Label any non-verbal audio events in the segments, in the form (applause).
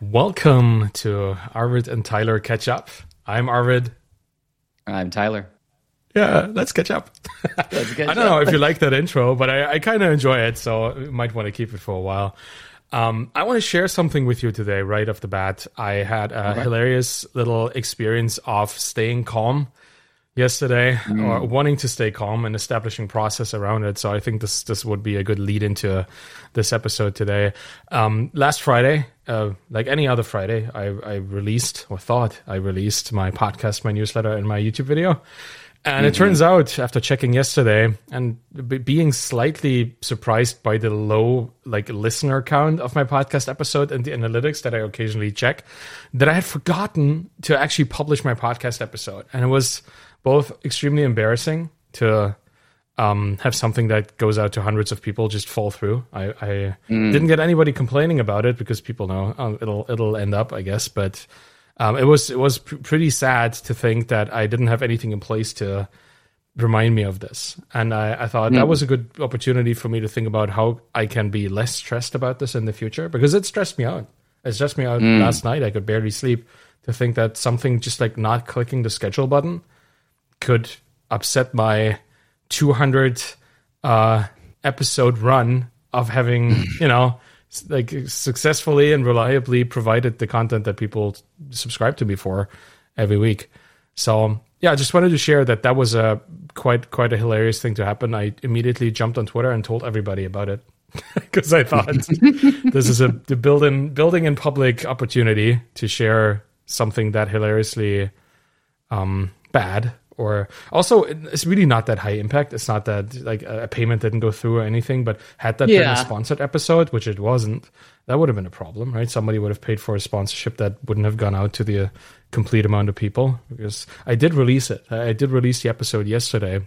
Welcome to Arvid and Tyler Catch Up. I'm Arvid. I'm Tyler. Yeah, let's catch up. Let's (laughs) catch I don't know if you like that intro, but I, I kind of enjoy it, so you might want to keep it for a while. Um, I want to share something with you today, right off the bat. I had a Okay. hilarious little experience of staying calm yesterday, or wanting to stay calm and establishing process around it. So I think this this would be a good lead into this episode today. Um, last Friday, uh, like any other Friday, I, I released or thought I released my podcast, my newsletter, and my YouTube video. And it turns out, after checking yesterday and b- being slightly surprised by the low like listener count of my podcast episode and the analytics that I occasionally check, that I had forgotten to actually publish my podcast episode, and it was both extremely embarrassing to um, have something that goes out to hundreds of people just fall through. I, I didn't get anybody complaining about it because people know um, it'll it'll end up, I guess. But um, it was it was pr- pretty sad to think that I didn't have anything in place to remind me of this, and I, I thought that was a good opportunity for me to think about how I can be less stressed about this in the future because it stressed me out. It stressed me out last night. I could barely sleep to think that something just like not clicking the schedule button could upset my 200 uh, episode run of having, (clears throat) you know, like successfully and reliably provided the content that people subscribe to me for every week. So yeah, I just wanted to share that that was a quite quite a hilarious thing to happen. I immediately jumped on Twitter and told everybody about it (laughs) because I thought (laughs) this is a the building building in public opportunity to share something that hilariously um, bad or also it's really not that high impact. It's not that like a payment didn't go through or anything but had that been a sponsored episode which it wasn't that would have been a problem right? Somebody would have paid for a sponsorship that wouldn't have gone out to the uh, complete amount of people. Because i did release it. I did release the episode yesterday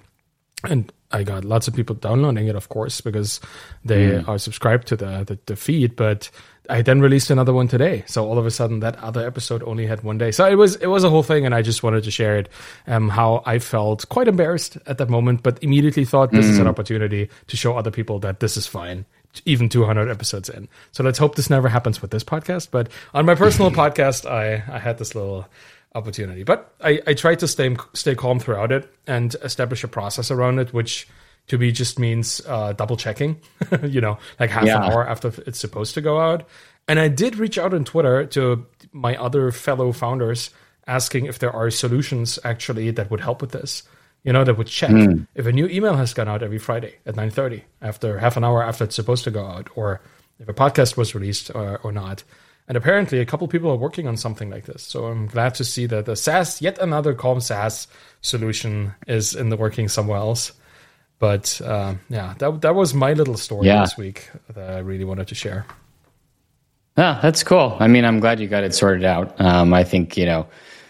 and I got lots of people downloading it, of course, because they are subscribed to the, the the feed. But I then released another one today, so all of a sudden that other episode only had one day. So it was it was a whole thing, and I just wanted to share it. Um, how I felt quite embarrassed at that moment, but immediately thought this is an opportunity to show other people that this is fine. Even 200 episodes in. So let's hope this never happens with this podcast. But on my personal (laughs) podcast, I I had this little opportunity. But I, I tried to stay stay calm throughout it and establish a process around it, which to me just means uh, double checking. (laughs) you know, like half an hour after it's supposed to go out. And I did reach out on Twitter to my other fellow founders, asking if there are solutions actually that would help with this. You know, that would check if a new email has gone out every Friday at nine thirty, after half an hour after it's supposed to go out, or if a podcast was released or, or not. And apparently, a couple people are working on something like this. So I'm glad to see that the SaaS, yet another Calm SaaS solution, is in the working somewhere else. But uh, yeah, that that was my little story Yeah. this week that I really wanted to share. Yeah, that's cool. I mean, I'm glad you got it sorted out. Um, I think you know,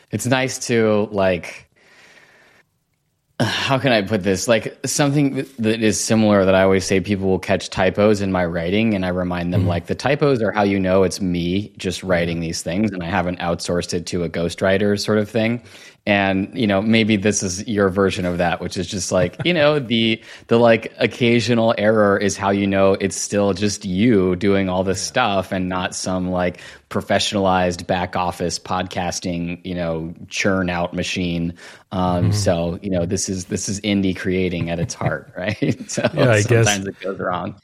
it's nice to like. (sighs) How can I put this? Like something that is similar that I always say people will catch typos in my writing, and I remind them like the typos are how you know it's me just writing these things, and I haven't outsourced it to a ghostwriter sort of thing. And you know, maybe this is your version of that, which is just like you know the the like occasional error is how you know it's still just you doing all this stuff and not some like professionalized back office podcasting you know churn out machine. Um, So you know this is this is indie creating at its heart, (laughs) right? So Yeah, I guess. sometimes it goes wrong.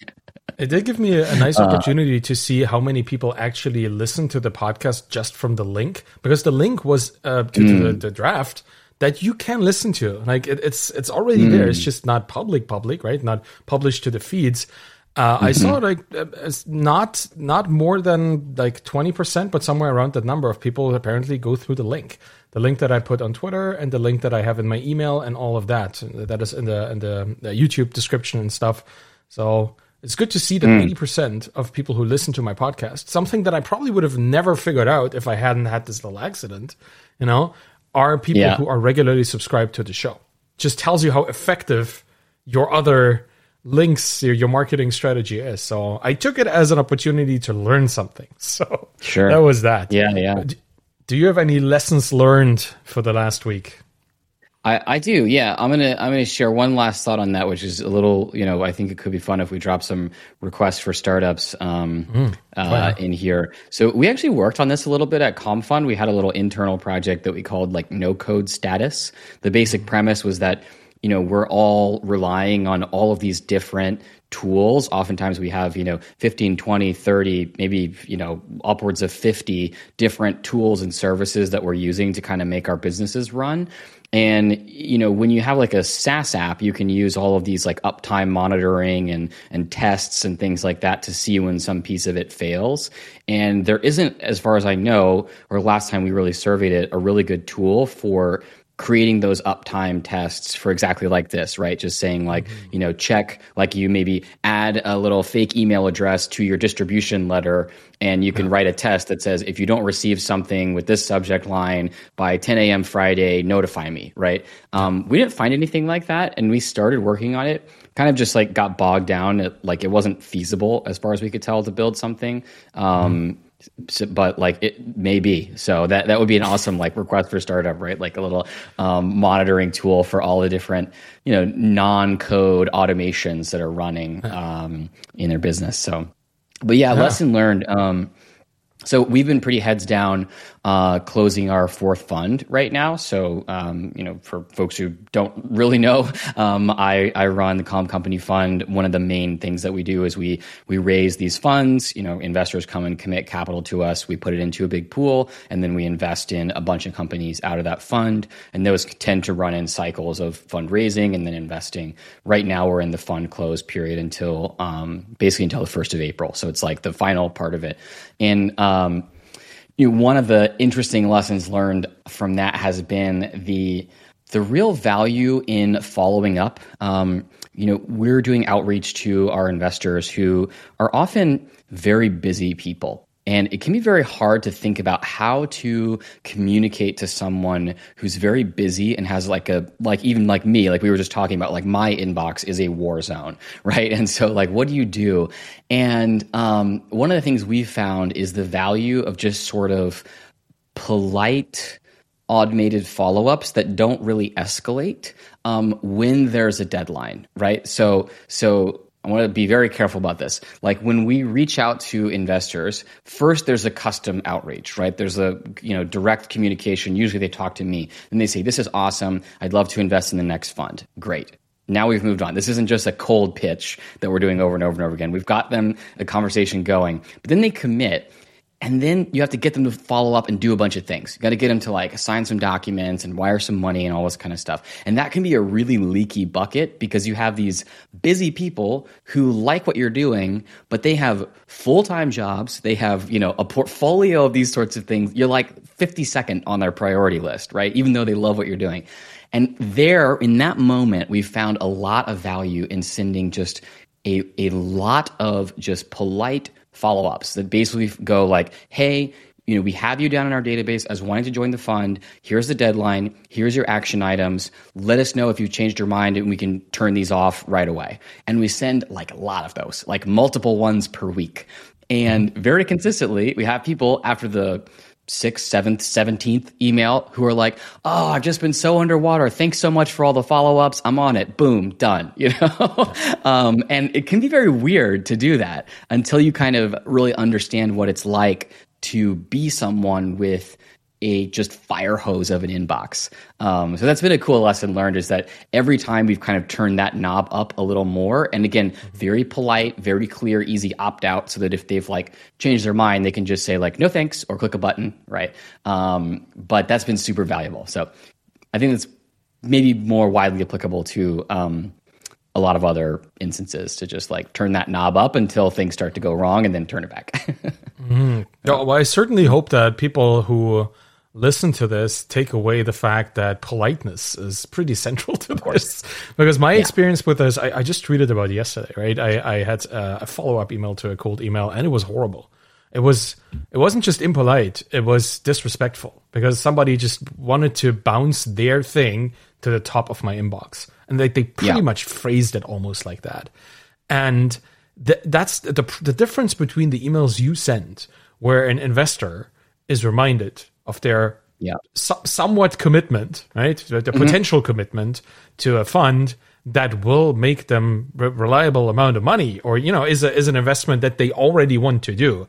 It did give me a, nice opportunity to see how many people actually listen to the podcast just from the link, because the link was uh, to, to the, the draft that you can listen to. Like it, it's it's already there. It's just not public, public, right? Not published to the feeds. Uh, I saw like uh, not not more than like twenty percent, but somewhere around that number of people apparently go through the link, the link that I put on Twitter and the link that I have in my email and all of that. That is in the in the, the YouTube description and stuff. So it's good to see that hmm. eighty percent of people who listen to my podcast, something that I probably would have never figured out if I hadn't had this little accident, you know, are people Yeah. who are regularly subscribed to the show. Just tells you how effective your other links, your, your marketing strategy is. So I took it as an opportunity to learn something. (laughs) So Sure. that was that. Yeah, yeah. Do you have any lessons learned for the last week? I, I do, yeah. I'm gonna I'm gonna share one last thought on that, which is a little, you know, I think it could be fun if we drop some requests for startups um, mm. uh, in here. So we actually worked on this a little bit at Calm Fund. We had a little internal project that we called like No Code Status. The basic premise was that you know we're all relying on all of these different tools oftentimes we have you know 15 20 30 maybe you know upwards of 50 different tools and services that we're using to kind of make our businesses run and you know, when you have like a SaaS app, you can use all of these like uptime monitoring and and tests and things like that to see when some piece of it fails. And there isn't, as far as I know, or last time we really surveyed it, a really good tool for creating those uptime tests for exactly like this, right? Just saying like, mm-hmm. you know, check like you maybe add a little fake email address to your distribution letter and you can write a test that says if you don't receive something with this subject line by 10 a.m. Friday, notify me, right? Um, we didn't find anything like that and we started working on it. Kind of just like got bogged down. It, like it wasn't feasible as far as we could tell to build something. Um, mm-hmm so, but like it may be so that that would be an awesome like request for startup right? Like a little um, monitoring tool for all the different you know non-code automations that are running um, in their business. So but yeah, yeah. lesson learned. Um, so we've been pretty heads down uh, closing our fourth fund right now. So um, you know, for folks who don't really know, um, I, I run the Calm Company Fund. One of the main things that we do is we we raise these funds. You know, investors come and commit capital to us. We put it into a big pool, and then we invest in a bunch of companies out of that fund. And those tend to run in cycles of fundraising and then investing. Right now, we're in the fund close period until um, basically until the first of April. So it's like the final part of it, and um, you know, one of the interesting lessons learned from that has been the the real value in following up. Um, you know, we're doing outreach to our investors who are often very busy people. And it can be very hard to think about how to communicate to someone who's very busy and has like a, like even like me, like we were just talking about, like my inbox is a war zone, (laughs) right? And so, like, what do you do? And um, one of the things we found is the value of just sort of polite, automated follow ups that don't really escalate um, when there's a deadline, right? So, so I want to be very careful about this. Like when we reach out to investors, first there's a custom outreach, right? There's a you know direct communication. Usually they talk to me and they say, "This is awesome. I'd love to invest in the next fund." Great. Now we've moved on. This isn't just a cold pitch that we're doing over and over and over again. We've got them a conversation going, but then they commit and then you have to get them to follow up and do a bunch of things. You got to get them to like sign some documents and wire some money and all this kind of stuff. And that can be a really leaky bucket because you have these busy people who like what you're doing, but they have full-time jobs. They have, you know, a portfolio of these sorts of things. You're like 52nd on their priority list, right? Even though they love what you're doing. And there, in that moment, we found a lot of value in sending just a, a lot of just polite follow ups that basically go like, hey, you know, we have you down in our database as wanting to join the fund. Here's the deadline. Here's your action items. Let us know if you've changed your mind and we can turn these off right away. And we send like a lot of those, like multiple ones per week. And very consistently, we have people after the sixth, seventh, seventeenth email who are like, "Oh, I've just been so underwater. Thanks so much for all the follow ups. I'm on it. Boom, done." (laughs) You know, um, and it can be very weird to do that until you kind of really understand what it's like to be someone with a just fire hose of an inbox. Um, so that's been a cool lesson learned is that every time we've kind of turned that knob up a little more, and again, very polite, very clear, easy opt out, so that if they've like changed their mind, they can just say like no thanks or click a button, right? Um, but that's been super valuable. So I think that's maybe more widely applicable to um, a lot of other instances to just like turn that knob up until things start to go wrong and then turn it back. (laughs) mm. well, I certainly hope that people who listen to this take away the fact that politeness is pretty (laughs) central to this. Because my yeah. experience with this, I, I, just tweeted about yesterday, right? I, I had uh, a, a follow up email to a cold email, and it was horrible. It was it wasn't just impolite; it was disrespectful because somebody just wanted to bounce their thing to the top of my inbox, and they they pretty yeah. much phrased it almost like that. And th- that's the the difference between the emails you send, where an investor is reminded of their yeah. so- somewhat commitment, right? The, the potential commitment to a fund that will make them re- reliable amount of money, or you know, is a, is an investment that they already want to do.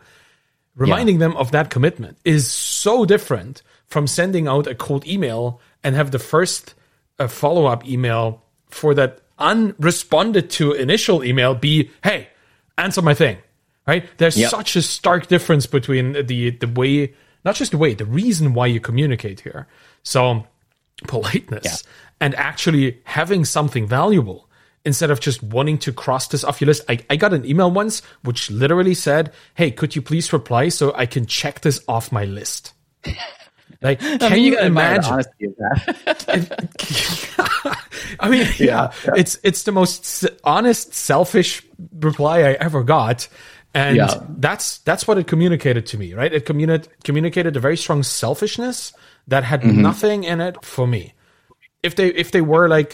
Reminding them of that commitment is so different from sending out a cold email and have the first uh, follow up email for that unresponded to initial email be, "Hey, answer my thing." Right? There's Yep. such a stark difference between the the way, not just the way, the reason why you communicate here. So politeness Yeah. and actually having something valuable instead of just wanting to cross this off your list. I, I got an email once which literally said, Hey, could you please reply so I can check this off my list? (laughs) Like, can I mean, you, the imagine? honesty of that. (laughs) I mean, yeah, Yeah, yeah. it's it's the most honest, selfish reply I ever got, and Yeah. that's that's what it communicated to me, right? It communi- communicated a very strong selfishness that had Mm-hmm. nothing in it for me. If they if they were like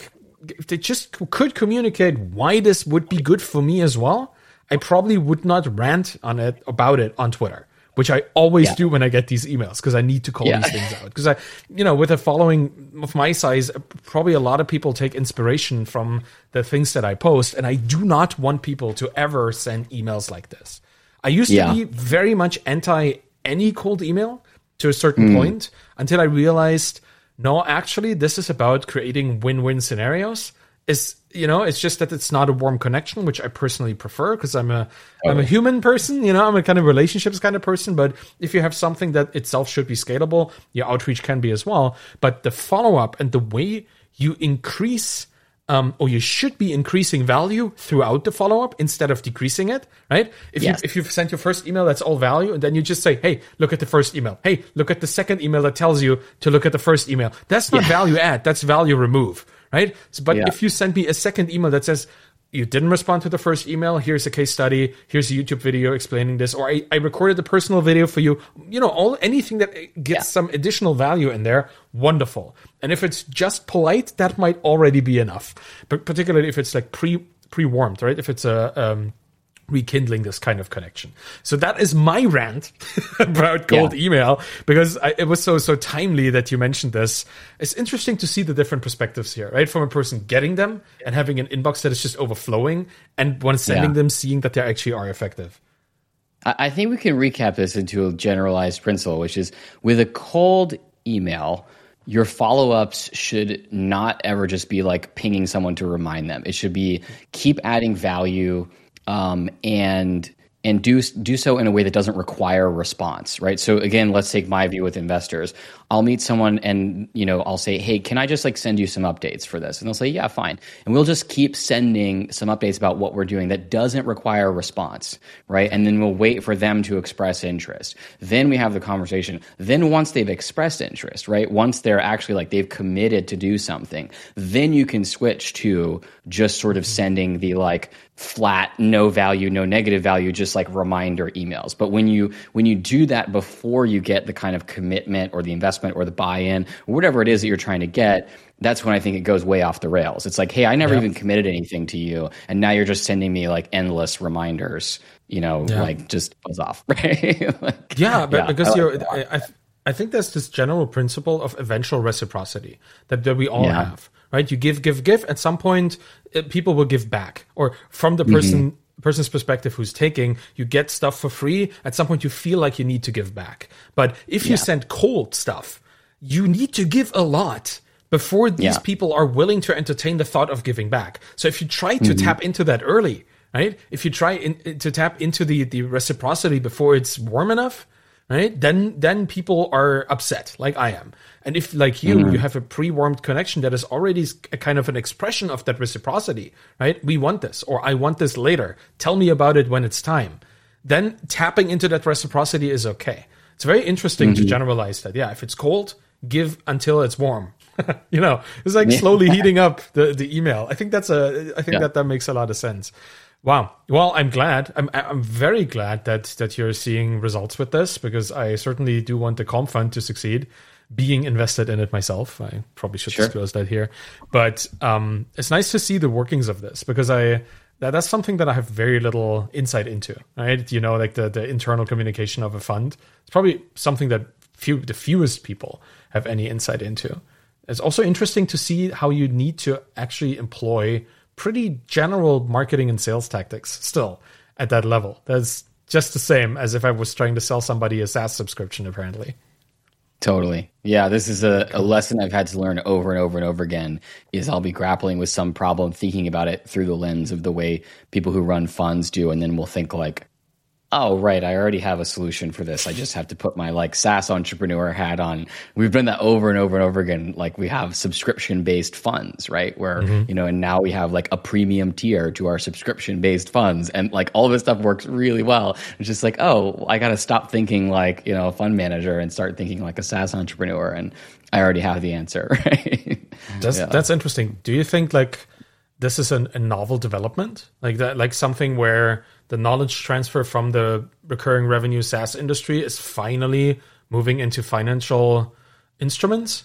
if they just could communicate why this would be good for me as well, I probably would not rant on it about it on Twitter. Which I always Yeah. do when I get these emails because I need to call Yeah. these things out. Because I, you know, with a following of my size, probably a lot of people take inspiration from the things that I post, and I do not want people to ever send emails like this. I used Yeah. to be very much anti any cold email to a certain Mm. point until I realized, no, actually, this is about creating win-win scenarios. Is you know, it's just that it's not a warm connection, which I personally prefer because I'm a am a human person. You know, I'm a kind of relationships kind of person. But if you have something that itself should be scalable, your outreach can be as well. But the follow up and the way you increase um, or you should be increasing value throughout the follow up instead of decreasing it, right? If Yes. you if you've sent your first email, that's all value, and then you just say, "Hey, look at the first email. Hey, look at the second email that tells you to look at the first email." That's not value add. That's value remove, right? So, but Yeah. if you send me a second email that says you didn't respond to the first email, here's a case study, here's a YouTube video explaining this, or I, I recorded a personal video for you, you know, all anything that gets Yeah. some additional value in there, wonderful. And if it's just polite, that might already be enough. But particularly if it's like pre pre warmed, right? If it's a um, rekindling this kind of connection. So that is my rant (laughs) about cold Yeah. email because I, it was so so timely that you mentioned this. It's interesting to see the different perspectives here, right? From a person getting them and having an inbox that is just overflowing, and when sending Yeah. them, seeing that they actually are effective. I I think we can recap this into a generalized principle, which is with a cold email, your follow ups should not ever just be like pinging someone to remind them. It should be keep adding value um, and and do do so in a way that doesn't require response, right? So again, let's take my view with investors. I'll meet someone and you know I'll say, "Hey, can I just like send you some updates for this?" And they'll say, "Yeah, fine." And we'll just keep sending some updates about what we're doing that doesn't require a response, right? And then we'll wait for them to express interest. Then we have the conversation. Then once they've expressed interest, right? Once they're actually like they've committed to do something, then you can switch to just sort of sending the like flat no value no negative value just like reminder emails but when you when you do that before you get the kind of commitment or the investment or the buy-in or whatever it is that you're trying to get that's when i think it goes way off the rails it's like hey i never even committed anything to you and now you're just sending me like endless reminders you know like just buzz off (laughs) right Like, Yeah, but yeah, because I you're. I, I, think there's this general principle of eventual reciprocity that, that we all Yeah. have, right? You give, give, give. At some point, people will give back, or from Mm-hmm. the person person's perspective who's taking, you get stuff for free. At some point, you feel like you need to give back. But if you send cold stuff, you need to give a lot before these Yeah. people are willing to entertain the thought of giving back. So if you try to Mm-hmm. tap into that early, right? If you try in, to tap into the the reciprocity before it's warm enough, right? Then then people are upset, like I am. And if like you, Mm-hmm. you have a pre-warmed connection that is already a kind of an expression of that reciprocity, right? We want this, or I want this later. Tell me about it when it's time. Then tapping into that reciprocity is okay. It's very interesting Mm-hmm. to generalize that. Yeah, if it's cold, give until it's warm. (laughs) you know, it's like slowly heating up the, the email. I think that's a. I think Yeah. that that makes a lot of sense. Wow. Well, I'm glad. I'm I'm very glad that that you're seeing results with this because I certainly do want the Calm Fund to succeed. Being invested in it myself, I probably should Sure. disclose that here. But um, it's nice to see the workings of this because I that, that's something that I have very little insight into. Right? You know, like the the internal communication of a fund. It's probably something that few the fewest people have any insight into. It's also interesting to see how you need to actually employ pretty general marketing and sales tactics still at that level. That's just the same as if I was trying to sell somebody a SaaS subscription, apparently. Totally. Yeah, this is a, a lesson I've had to learn over and over and over again is I'll be grappling with some problem thinking about it through the lens of the way people who run funds do and then we'll think like oh right. I already have a solution for this. I just have to put my like saas entrepreneur hat on. We've done that over and over and over again. Like we have subscription based funds right? Where mm-hmm. you know and now we have like a premium tier to our subscription based funds. And like all this stuff works really well. It's just like oh i gotta stop thinking like you know a fund manager and start thinking like a saas entrepreneur. And i already have the answer (laughs) right? That's yeah. that's interesting. Do you think like this is an, a novel development like that like something where the knowledge transfer from the recurring revenue SaaS industry is finally moving into financial instruments?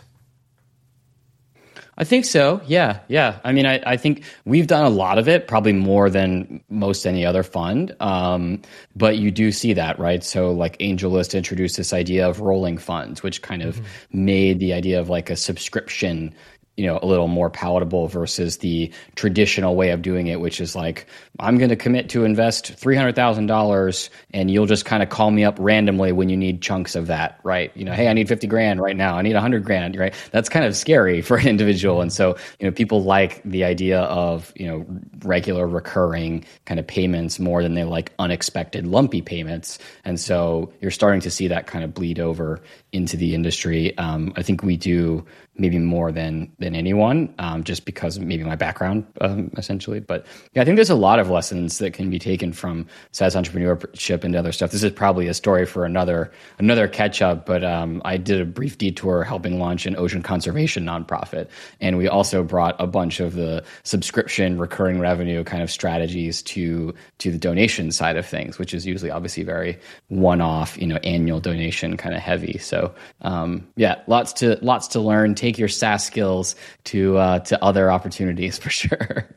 I think so. Yeah. Yeah. I mean, I, I think we've done a lot of it, probably more than most any other fund. Um, but you do see that, right? So, like AngelList introduced this idea of rolling funds, which kind of mm-hmm. made the idea of like a subscription you know a little more palatable versus the traditional way of doing it which is like i'm going to commit to invest $300000 and you'll just kind of call me up randomly when you need chunks of that right? You know hey i need 50 grand right now. I need 100 grand right? That's kind of scary (laughs) for an individual. And so you know people like the idea of you know regular recurring kind of payments more than they like unexpected lumpy payments. And so you're starting to see that kind of bleed over into the industry. Um, i think we do maybe more than than anyone, um, just because maybe my background, um, essentially. But yeah, I think there's a lot of lessons that can be taken from SaaS entrepreneurship and other stuff. This is probably a story for another another catch up. But um, I did a brief detour helping launch an ocean conservation nonprofit, and we also brought a bunch of the subscription recurring revenue kind of strategies to to the donation side of things, which is usually obviously very one off, you know, annual donation kind of heavy. So um, yeah, lots to lots to learn. Take take your SaaS skills to uh, to other opportunities (laughs) for sure.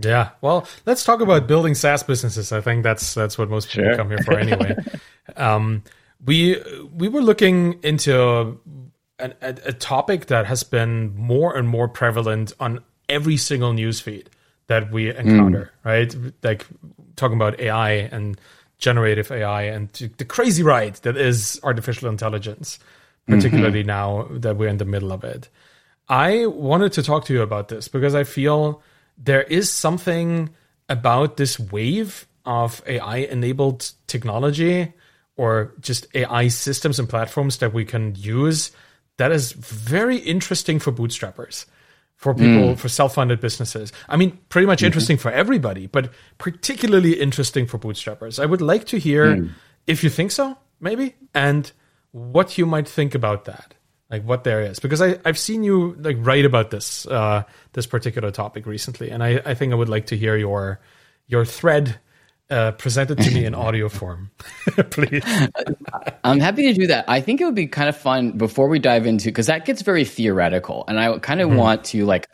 Yeah, well, let's talk about building SaaS businesses. I think that's that's what most people sure. come here for anyway. (laughs) um, we we were looking into a, a, a, topic that has been more and more prevalent on every single newsfeed that we encounter. Mm. Right, like talking about AI and generative AI and the crazy ride that is artificial intelligence particularly mm-hmm. now that we're in the middle of it. I wanted to talk to you about this because I feel there is something about this wave of AI enabled technology or just AI systems and platforms that we can use that is very interesting for bootstrappers, for people, mm. for self funded businesses. I mean, pretty much mm-hmm. interesting for everybody, but particularly interesting for bootstrappers. I would like to hear mm. if you think so, maybe, and what you might think about that like what there is. Because I, i've seen you like write about this uh, this particular topic recently and I, I think i would like to hear your your thread uh, presented to me in (laughs) audio form (laughs) please. I'm happy to do that. I think it would be kind of fun before we dive into because that gets very theoretical and i kind of mm-hmm. want to like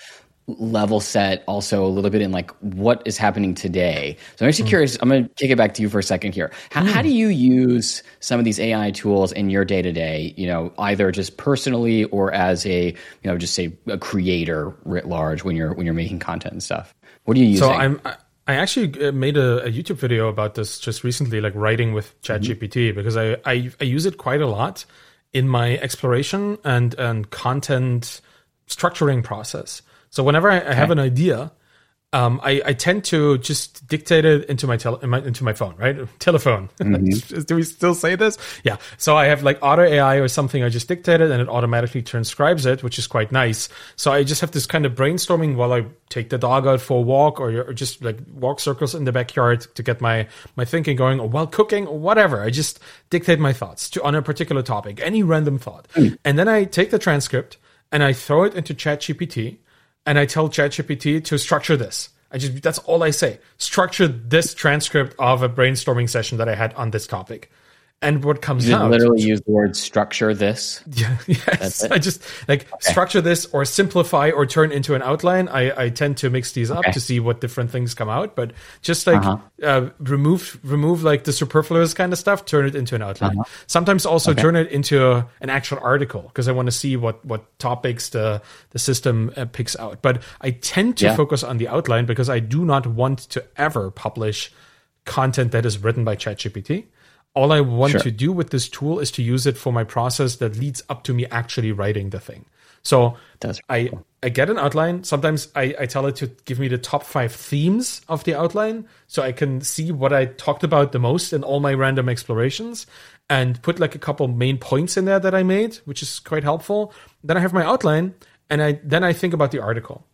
level set also a little bit in like what is happening today. So I'm actually mm. curious. I'm going to kick it back to you for a second here. How, mm. how do you use some of these AI tools in your day to day? You know, either just personally or as a you know just say a creator writ large when you're when you're making content and stuff. What are you using? So I'm. I actually uh, made a, a YouTube video about this just recently, like writing with ChatGPT, mm-hmm. because I, I I use it quite a lot in my exploration and and content structuring process. So whenever I, I have an idea, um, I, I, tend to just dictate it into my, tele- my into my phone, right? (laughs) Telephone. (laughs) Mm-hmm. Do we still say this? Yeah. So I have like Otter AI or something. I just dictate it and it automatically transcribes it, which is quite nice. So I just have this kind of brainstorming while I take the dog out for a walk or, or just like walk circles in the backyard to get my my thinking going, or while cooking or whatever. I just dictate my thoughts to on a particular topic, any random thought, mm. and then I take the transcript and I throw it into ChatGPT and I tell ChatGPT to structure this. I just that's all I say. Structure this transcript of a brainstorming session that I had on this topic. And what comes you out literally use the word structure this (laughs) yeah yes i just like okay. structure this or simplify or turn into an outline i i tend to mix these up okay. to see what different things come out but just like uh-huh. uh, remove remove like the superfluous kind of stuff turn it into an outline uh-huh. sometimes also okay. turn it into an actual article because i want to see what what topics the the system uh, picks out but i tend to yeah. focus on the outline because i do not want to ever publish content that is written by ChatGPT all I want sure. to do with this tool is to use it for my process that leads up to me actually writing the thing. So That's I cool. I get an outline. Sometimes I, I tell it to give me the top five themes of the outline so I can see what I talked about the most in all my random explorations and put like a couple main points in there that I made, which is quite helpful. Then I have my outline and I then I think about the article.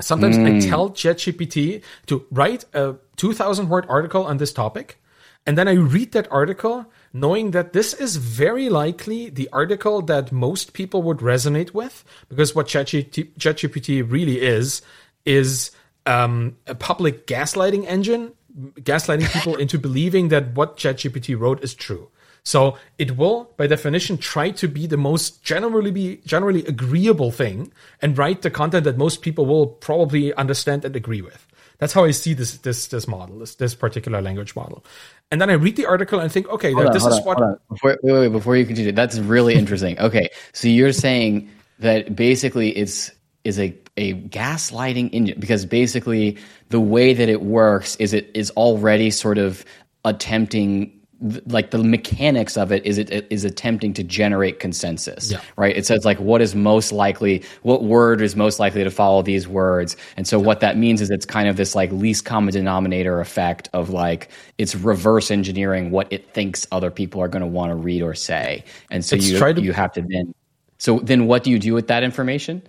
Sometimes mm. I tell ChatGPT to write a 2000 word article on this topic and then I read that article knowing that this is very likely the article that most people would resonate with because what ChatGPT really is, is um, a public gaslighting engine, gaslighting people (laughs) into believing that what ChatGPT wrote is true. So it will, by definition, try to be the most generally be generally agreeable thing and write the content that most people will probably understand and agree with. That's how I see this this this model, this this particular language model. And then I read the article and think, okay, hold this on, is what. Before, wait, wait, before you continue, that's really interesting. okay, so you're saying that basically it's is a a gaslighting engine because basically the way that it works is it is already sort of attempting like the mechanics of it is it is attempting to generate consensus yeah. right it says like what is most likely what word is most likely to follow these words and so yeah. what that means is it's kind of this like least common denominator effect of like it's reverse engineering what it thinks other people are going to want to read or say and so it's you to- you have to then so then what do you do with that information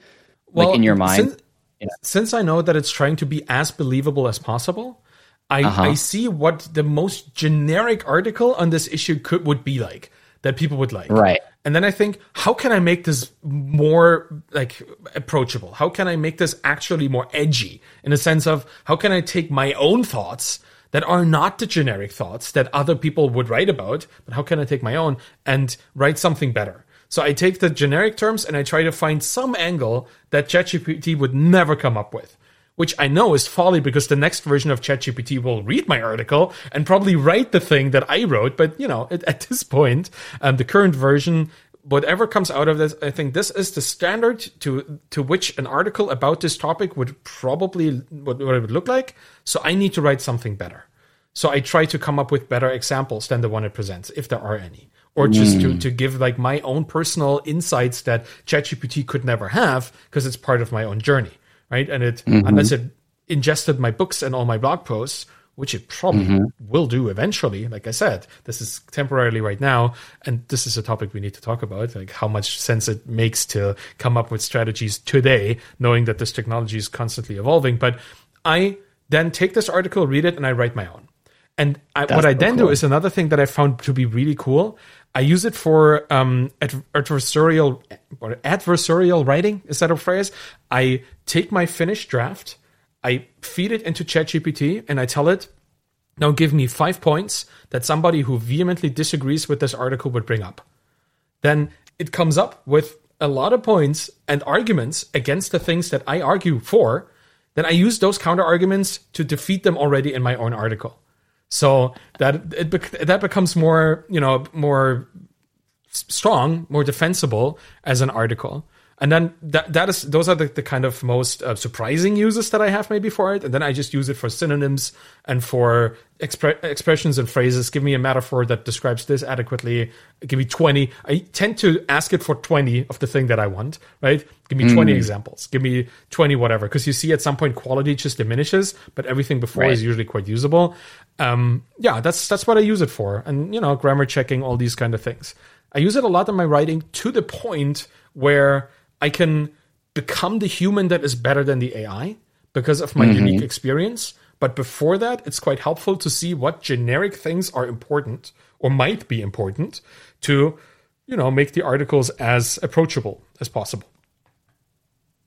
well, like in your mind since, yeah. since i know that it's trying to be as believable as possible I, uh-huh. I see what the most generic article on this issue could would be like that people would like. Right. And then I think, how can I make this more like approachable? How can I make this actually more edgy in the sense of how can I take my own thoughts that are not the generic thoughts that other people would write about, but how can I take my own and write something better? So I take the generic terms and I try to find some angle that ChatGPT would never come up with which I know is folly because the next version of ChatGPT will read my article and probably write the thing that I wrote. But you know, at, (laughs) at this point, um, the current version, whatever comes out of this, I think this is the standard to to which an article about this topic would probably what, what it would look like. So I need to write something better. So I try to come up with better examples than the one it presents, if there are any or just mm. to, to give like my own personal insights that ChatGPT could never have because it's part of my own journey right? And it mm-hmm. unless it ingested my books and all my blog posts, which it probably mm-hmm. will do eventually. Like I said, this is temporarily right now, and this is a topic we need to talk about, like how much sense it makes to come up with strategies today, knowing that this technology is constantly evolving. But I then take this article, read it, and I write my own. And I, what I then cool. do is another thing that I found to be really cool. I use it for um, adversarial adversarial writing. Is that a phrase? I take my finished draft, I feed it into ChatGPT, and I tell it, now give me five points that somebody who vehemently disagrees with this article would bring up. Then it comes up with a lot of points and arguments against the things that I argue for. Then I use those counter arguments to defeat them already in my own article. So that it that becomes more, you know, more strong, more defensible as an article. And then that that is those are the, the kind of most uh, surprising uses that I have maybe for it. And then I just use it for synonyms and for expre- expressions and phrases. Give me a metaphor that describes this adequately. Give me twenty. I tend to ask it for twenty of the thing that I want. Right? Give me twenty mm. examples. Give me twenty whatever. Because you see, at some point, quality just diminishes, but everything before right. is usually quite usable. Um, yeah, that's that's what I use it for. And you know, grammar checking, all these kind of things. I use it a lot in my writing to the point where I can become the human that is better than the AI because of my mm-hmm. unique experience. But before that, it's quite helpful to see what generic things are important or might be important to, you know, make the articles as approachable as possible.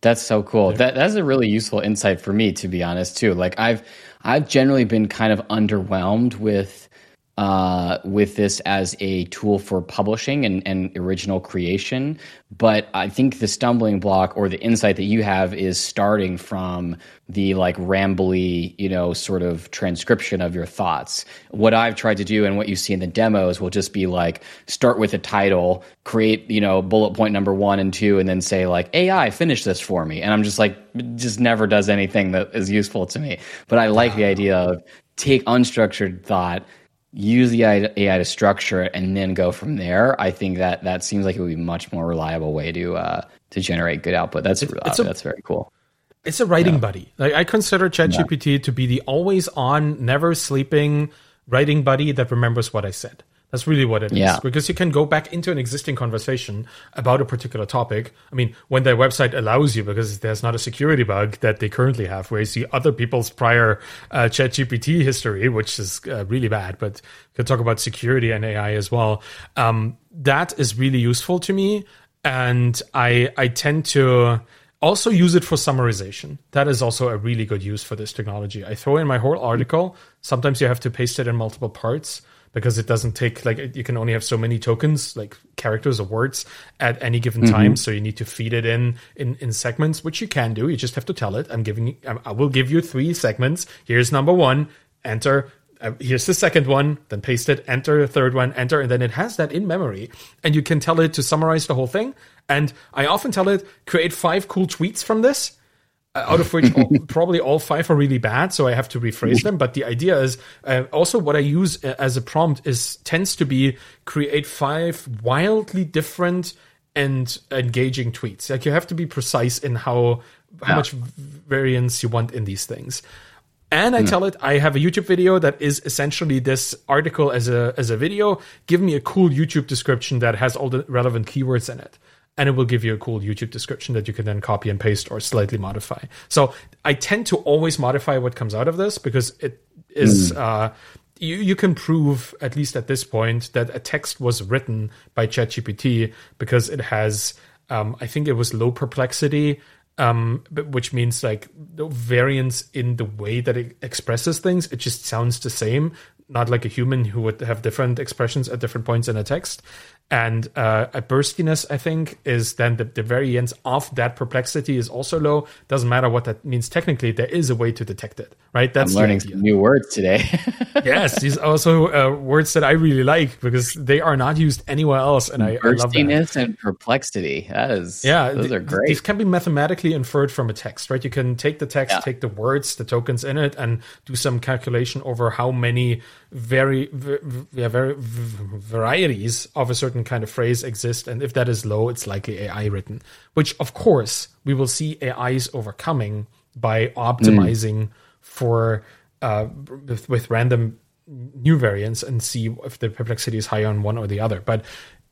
That's so cool. Yeah. That that's a really useful insight for me, to be honest, too. Like I've I've generally been kind of underwhelmed with uh, with this as a tool for publishing and, and original creation. But I think the stumbling block or the insight that you have is starting from the like rambly, you know, sort of transcription of your thoughts. What I've tried to do and what you see in the demos will just be like start with a title, create, you know, bullet point number one and two, and then say like AI, finish this for me. And I'm just like, just never does anything that is useful to me. But I like the idea of take unstructured thought use the AI to structure it and then go from there. I think that that seems like it would be a much more reliable way to uh, to generate good output. That's it's, it's a, that's very cool. It's a writing yeah. buddy. Like I consider ChatGPT yeah. to be the always on, never sleeping writing buddy that remembers what I said. That's really what it is. Yeah. Because you can go back into an existing conversation about a particular topic. I mean, when their website allows you, because there's not a security bug that they currently have, where you see other people's prior uh, ChatGPT history, which is uh, really bad, but you can talk about security and AI as well. Um, that is really useful to me. And I, I tend to also use it for summarization. That is also a really good use for this technology. I throw in my whole article. Sometimes you have to paste it in multiple parts because it doesn't take like you can only have so many tokens like characters or words at any given mm-hmm. time. So you need to feed it in, in in segments which you can do. You just have to tell it i'm giving i will give you three segments. Here's number one enter uh, here's the second one then paste it enter the third one enter and then it has that in memory and you can tell it to summarize the whole thing. And i often tell it create five cool tweets from this out of which all, (laughs) probably all five are really bad so i have to rephrase them but the idea is uh, also what i use uh, as a prompt is tends to be create five wildly different and engaging tweets like you have to be precise in how how yeah. much variance you want in these things and I mm. tell it I have a YouTube video that is essentially this article as a as a video. Give me a cool YouTube description that has all the relevant keywords in it and it will give you a cool YouTube description that you can then copy and paste or slightly modify. So I tend to always modify what comes out of this because it is. Mm. Uh, you, you can prove, at least at this point, that a text was written by ChatGPT because it has, um, I think it was low perplexity, um, which means like the variance in the way that it expresses things. It just sounds the same, not like a human who would have different expressions at different points in a text and uh, a burstiness i think is then the, the variance of that perplexity is also low. Doesn't matter what that means technically there is a way to detect it right? That's I'm learning some new words today. (laughs) Yes these are also uh, words that i really like because they are not used anywhere else and I, burstiness I and perplexity. That is yeah those th- are great. these can be mathematically inferred from a text right? You can take the text yeah. take the words the tokens in it and do some calculation over how many very, yeah, very varieties of a certain kind of phrase exist, and if that is low, it's likely AI written. Which, of course, we will see AIs overcoming by optimizing mm. for uh, with, with random new variants and see if the perplexity is higher on one or the other. But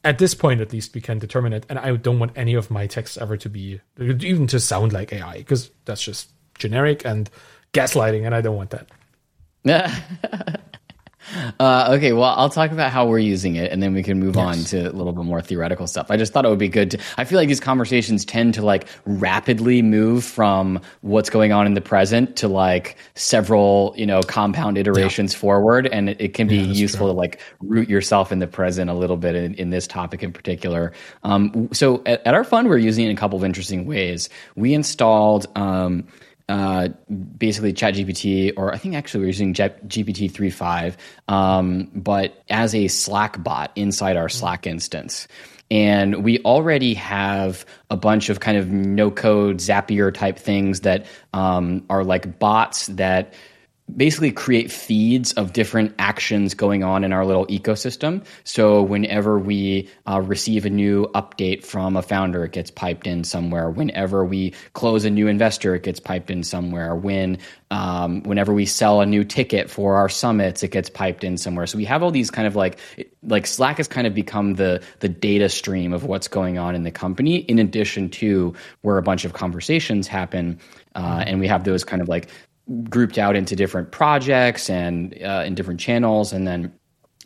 at this point, at least, we can determine it. And I don't want any of my texts ever to be even to sound like AI because that's just generic and gaslighting, and I don't want that. (laughs) Uh, okay, well, I'll talk about how we're using it, and then we can move yes. on to a little bit more theoretical stuff. I just thought it would be good to. I feel like these conversations tend to like rapidly move from what's going on in the present to like several, you know, compound iterations yeah. forward, and it, it can be yeah, useful true. to like root yourself in the present a little bit in, in this topic in particular. Um, so at, at, our fund, we're using it in a couple of interesting ways. We installed. Um, uh, basically ChatGPT, or I think actually we're using GPT 3.5, um, but as a Slack bot inside our Slack instance. And we already have a bunch of kind of no code Zapier type things that um, are like bots that basically create feeds of different actions going on in our little ecosystem. So whenever we uh, receive a new update from a founder, it gets piped in somewhere. Whenever we close a new investor, it gets piped in somewhere. When um, whenever we sell a new ticket for our summits, it gets piped in somewhere. So we have all these kind of like like Slack has kind of become the the data stream of what's going on in the company. In addition to where a bunch of conversations happen. Uh, and we have those kind of like grouped out into different projects and uh, in different channels and then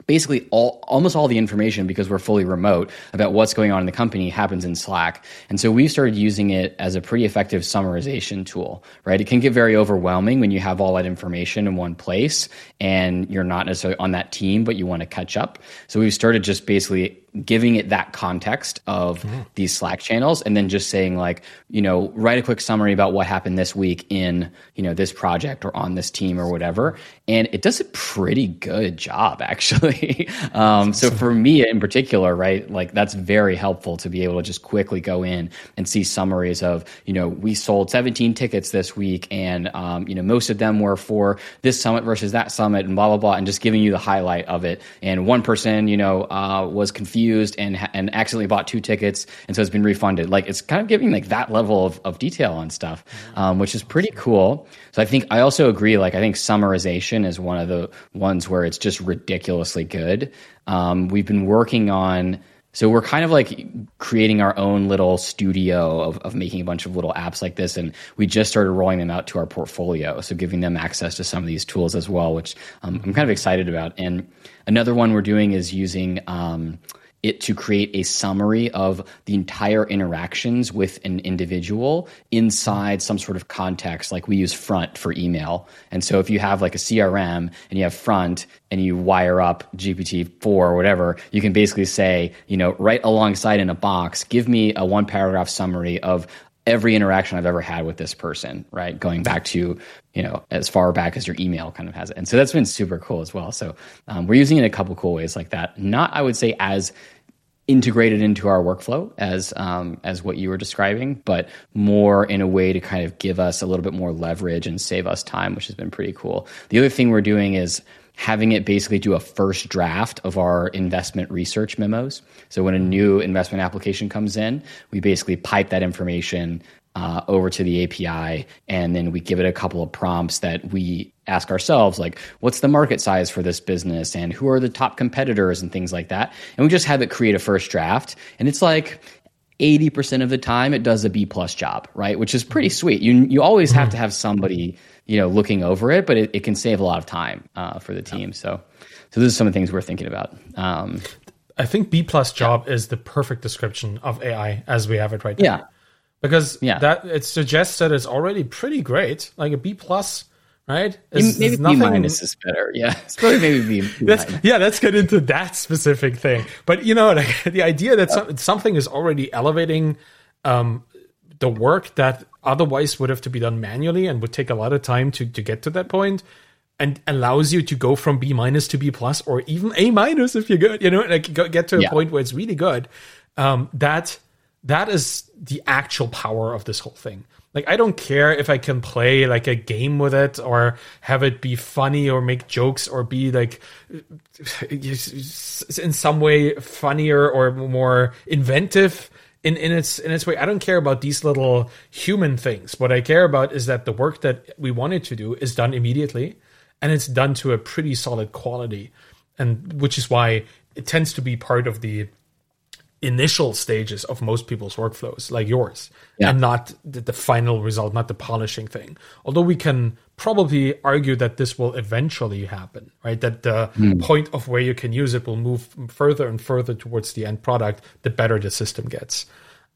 basically all almost all the information because we're fully remote about what's going on in the company happens in Slack. And so we've started using it as a pretty effective summarization tool, right? It can get very overwhelming when you have all that information in one place and you're not necessarily on that team but you want to catch up. So we've started just basically giving it that context of mm. these Slack channels and then just saying like, you know, write a quick summary about what happened this week in, you know, this project or on this team or whatever. And it does a pretty good job actually. (laughs) um, so for me in particular, right, like that's very helpful to be able to just quickly go in and see summaries of, you know, we sold 17 tickets this week and, um, you know, most of them were for this summit versus that summit and blah, blah, blah, and just giving you the highlight of it. And one person, you know, uh, was confused confused and and accidentally bought two tickets, and so it's been refunded. Like it's kind of giving like that level of, of detail on stuff, um, which is pretty cool. So I think I also agree. Like I think summarization is one of the ones where it's just ridiculously good. Um, we've been working on. So we're kind of like creating our own little studio of, of making a bunch of little apps like this. And we just started rolling them out to our portfolio. So giving them access to some of these tools as well, which um, I'm kind of excited about. And another one we're doing is using um, it to create a summary of the entire interactions with an individual inside some sort of context like we use front for email and so if you have like a crm and you have front and you wire up gpt-4 or whatever you can basically say you know right alongside in a box give me a one paragraph summary of every interaction I've ever had with this person, right? Going back to, you know, as far back as your email kind of has it. And so that's been super cool as well. So um, we're using it a couple cool ways like that. Not, I would say, as integrated into our workflow as um, as what you were describing, but more in a way to kind of give us a little bit more leverage and save us time, which has been pretty cool. The other thing we're doing is having it basically do a first draft of our investment research memos. So when a new investment application comes in, we basically pipe that information uh, over to the API, and then we give it a couple of prompts that we ask ourselves, like, what's the market size for this business, and who are the top competitors, and things like that. And we just have it create a first draft, and it's like 80% of the time it does a B plus job, right? Which is pretty sweet. You you always have to have somebody, you know, looking over it, but it, it can save a lot of time uh, for the team. So so those are some of the things we're thinking about. Um, I think B plus job yeah. is the perfect description of AI as we have it right now. Yeah because yeah. that it suggests that it's already pretty great, like a B plus, right? It's, maybe B minus is better. Yeah, (laughs) it's probably maybe B. B (laughs) that's, yeah, let's get into that specific thing. But you know, (laughs) like, the idea that some, something is already elevating um, the work that otherwise would have to be done manually and would take a lot of time to to get to that point and allows you to go from B minus to B plus or even A minus if you're good, you know, like get to a yeah. point where it's really good. Um, that that is the actual power of this whole thing. Like I don't care if I can play like a game with it or have it be funny or make jokes or be like in some way funnier or more inventive in, in its in its way. I don't care about these little human things. What I care about is that the work that we wanted to do is done immediately and it's done to a pretty solid quality. And which is why it tends to be part of the initial stages of most people's workflows, like yours, yeah. and not the, the, final result, not the polishing thing. Although we can probably argue that this will eventually happen, right? That the mm. point of where you can use it will move further and further towards the end product, the better the system gets.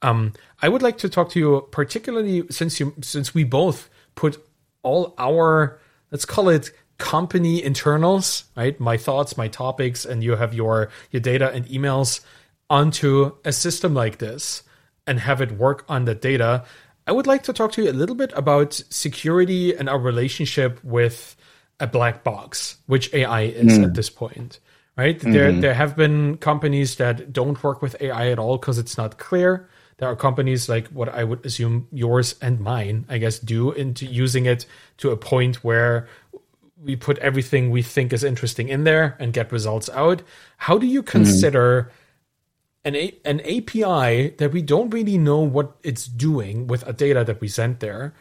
Um, I would like to talk to you, particularly since you since we both put all our let's call it company internals, right? My thoughts, my topics, and you have your your data and emails onto a system like this and have it work on the data, I would like to talk to you a little bit about security and our relationship with a black box, which AI is mm. at this point. Right? Mm-hmm. There there have been companies that don't work with AI at all because it's not clear. There are companies like what I would assume yours and mine, I guess, do into using it to a point where we put everything we think is interesting in there and get results out. How do you mm-hmm. consider mm an, A- an API that we don't really know what it's doing with a data that we sent there,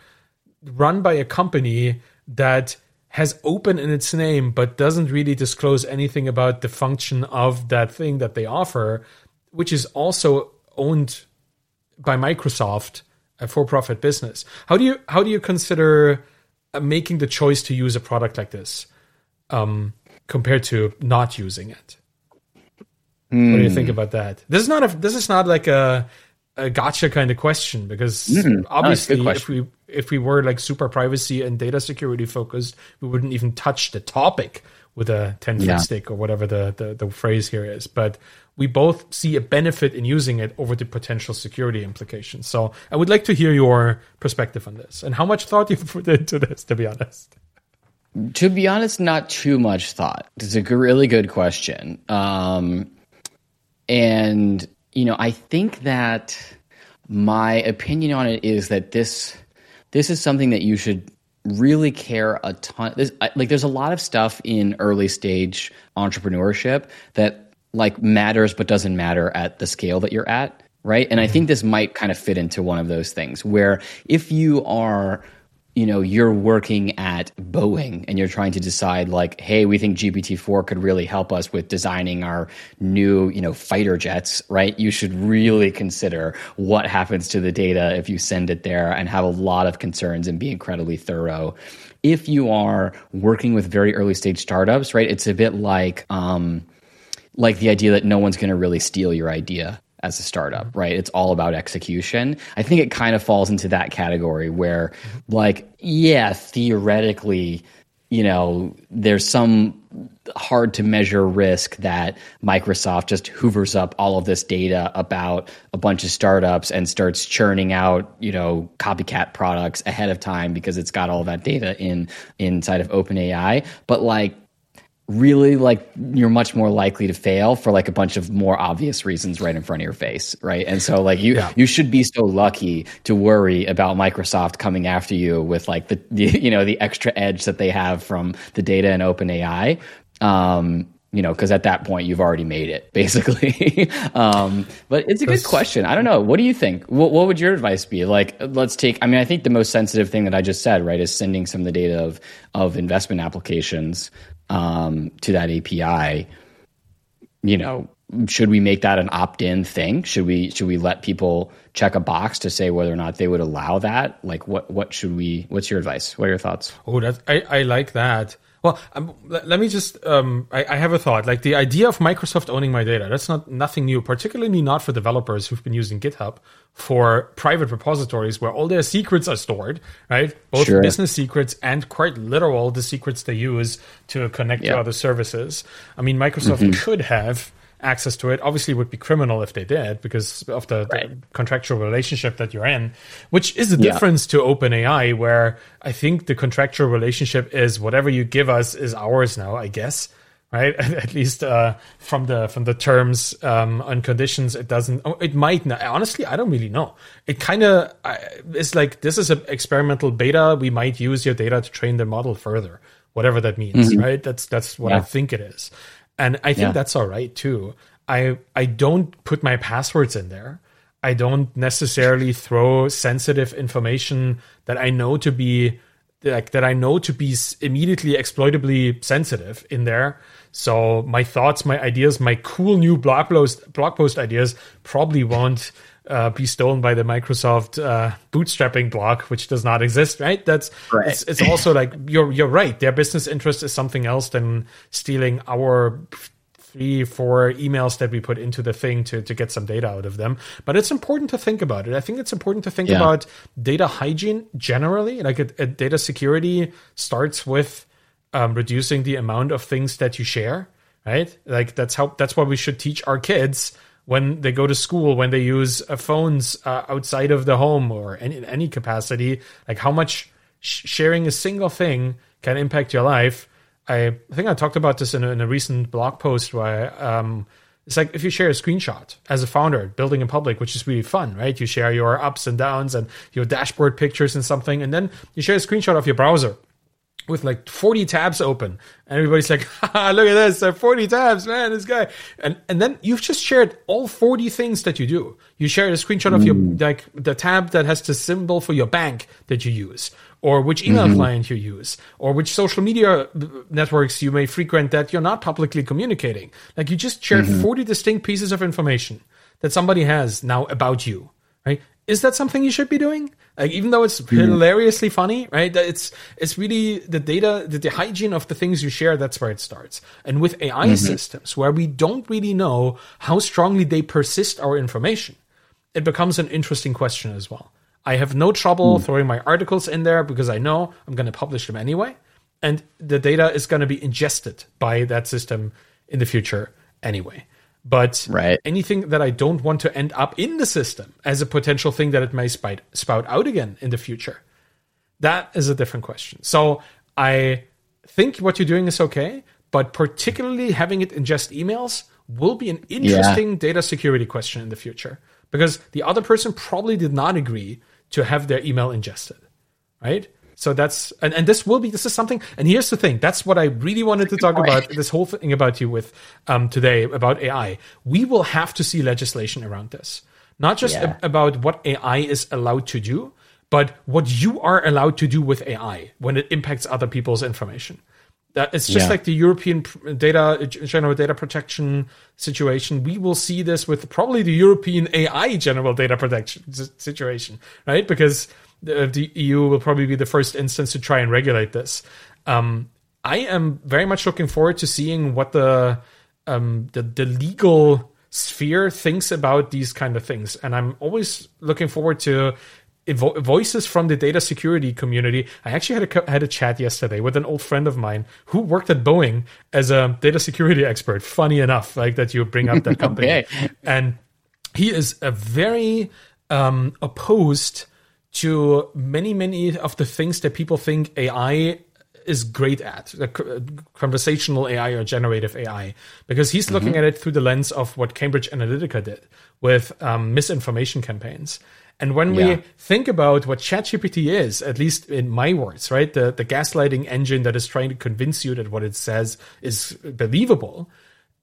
run by a company that has open in its name but doesn't really disclose anything about the function of that thing that they offer, which is also owned by Microsoft, a for-profit business. How do you how do you consider uh, making the choice to use a product like this? Um, compared to not using it. Mm. What do you think about that? This is not a this is not like a a gotcha kind of question because mm, obviously no, if we if we were like super privacy and data security focused, we wouldn't even touch the topic with a 10 foot yeah. stick or whatever the, the, the phrase here is. But we both see a benefit in using it over the potential security implications. So I would like to hear your perspective on this and how much thought (laughs) you put into this, to be honest. To be honest, not too much thought. It's a really good question. Um, and you know, I think that my opinion on it is that this this is something that you should really care a ton. There's, like, there's a lot of stuff in early stage entrepreneurship that like matters but doesn't matter at the scale that you're at, right? And I mm-hmm. think this might kind of fit into one of those things where if you are you know you're working at Boeing and you're trying to decide like hey we think GPT-4 could really help us with designing our new you know fighter jets right? You should really consider what happens to the data if you send it there and have a lot of concerns and be incredibly thorough. If you are working with very early stage startups right it's a bit like um like the idea that no one's going to really steal your idea as a startup, mm-hmm. right? It's all about execution. I think it kind of falls into that category where, mm-hmm. like, yeah, theoretically, you know, there's some hard to measure risk that Microsoft just hoovers up all of this data about a bunch of startups and starts churning out, you know, copycat products ahead of time because it's got all that data in inside of OpenAI. But like really like you're much more likely to fail for like a bunch of more obvious reasons right in front of your face right? And so like you yeah. you should be so lucky to worry about microsoft coming after you with like the, the (laughs) you know the extra edge that they have from the data and open ai um you know because at that point you've already made it (laughs) basically. Um but it's a good question. I don't know. What do you think? What, what would your advice be? Like let's take i mean i think the most sensitive thing that i just said right is sending some of the data of of investment applications um, to that API, you know, should we make that an opt-in thing? Should we should we let people check a box to say whether or not they would allow that? Like, what what should we? What's your advice? What are your thoughts? Oh, that I, I like that. Well, um, let, let, me just. Um, I, I, have a thought. Like the idea of Microsoft owning my data. That's not nothing new. Particularly not for developers who've been using GitHub for private repositories where all their secrets are stored. Right, both sure. business secrets and quite literal the secrets they use to connect to other services. I mean, Microsoft mm-hmm. could have access to it. Obviously, it would be criminal if they did because of the, right. the contractual relationship that you're in, which is the yeah. difference to OpenAI, where I think the contractual relationship is whatever you give us is ours now, I guess. Right, (laughs) at least uh, from the from the terms um, and conditions, it doesn't. Oh, it might. Not. Honestly, I don't really know. It kind of is like this is an experimental beta. We might use your data to train the model further, whatever that means. Mm-hmm. Right. That's that's what yeah. I think it is and I think yeah. that's all right too. I I don't put my passwords in there. I don't necessarily throw sensitive information that I know to be like that I know to be immediately exploitably sensitive in there. So my thoughts, my ideas, my cool new blog post blog post ideas probably won't uh, be stolen by the Microsoft uh, bootstrapping block, which does not exist, right? That's right. It's, it's also like (laughs) you're you're right. Their business interest is something else than stealing our three, four emails that we put into the thing to, to get some data out of them. But it's important to think about it. I think it's important to think yeah. about data hygiene generally. Like a, a data security starts with um, reducing the amount of things that you share, right? Like that's how that's what we should teach our kids when they go to school, when they use uh, phones uh, outside of the home or in any capacity, like how much sh- sharing a single thing can impact your life. I, I think I talked about this in a, in a recent blog post where um, it's like if you share a screenshot as a founder building in public, which is really fun, right? You share your ups and downs and your dashboard pictures and something, and then you share a screenshot of your browser with like 40 tabs open and everybody's like (laughs) look at this 40 tabs man this guy and and then you've just shared all 40 things that you do you shared a screenshot of your mm. like the tab that has the symbol for your bank that you use or which email mm-hmm. client you use or which social media networks you may frequent that you're not publicly communicating like you just shared mm-hmm. 40 distinct pieces of information that somebody has now about you right is that something you should be doing? Like even though it's mm-hmm. hilariously funny, right? It's it's really the data, the, the, hygiene of the things you share. That's where it starts. And with AI mm-hmm. systems, where we don't really know how strongly they persist our information, it becomes an interesting question as well. I have no trouble mm. throwing my articles in there because I know I'm going to publish them anyway, and the data is going to be ingested by that system in the future anyway. But right. anything that I don't want to end up in the system as a potential thing that it may spout, spout out again in the future, that is a different question. So I think what you're doing is okay, but particularly having it ingest emails will be an interesting yeah. data security question in the future because the other person probably did not agree to have their email ingested, right? So that's and, and this will be this is something. And here's the thing: that's what I really wanted to talk point. about. This whole thing about you with um, today about AI. We will have to see legislation around this, not just yeah. about what AI is allowed to do, but what you are allowed to do with AI when it impacts other people's information. That it's just yeah. like the European data general data protection situation. We will see this with probably the European AI general data protection situation, right? Because the, the EU will probably be the first instance to try and regulate this. Um, I am very much looking forward to seeing what the um, the, the legal sphere thinks about these kind of things, and I'm always looking forward to vo- voices from the data security community. I actually had a had a chat yesterday with an old friend of mine who worked at Boeing as a data security expert. Funny enough, like that you bring up that (laughs) company, okay. and he is a very um, opposed to many, many of the things that people think AI is great at conversational AI or generative AI because he's looking mm-hmm. at it through the lens of what Cambridge Analytica did with um, misinformation campaigns. And when yeah. we think about what ChatGPT is, at least in my words, right, the, the gaslighting engine that is trying to convince you that what it says is believable,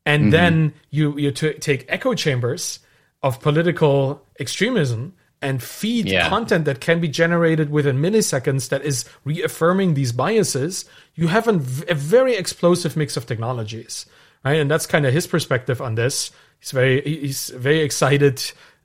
and mm-hmm. then you you t- take echo chambers of political extremism and feed yeah. content that can be generated within milliseconds that is reaffirming these biases, you have a, a very explosive mix of technologies, right? And that's kind of his perspective on this. He's very he's very excited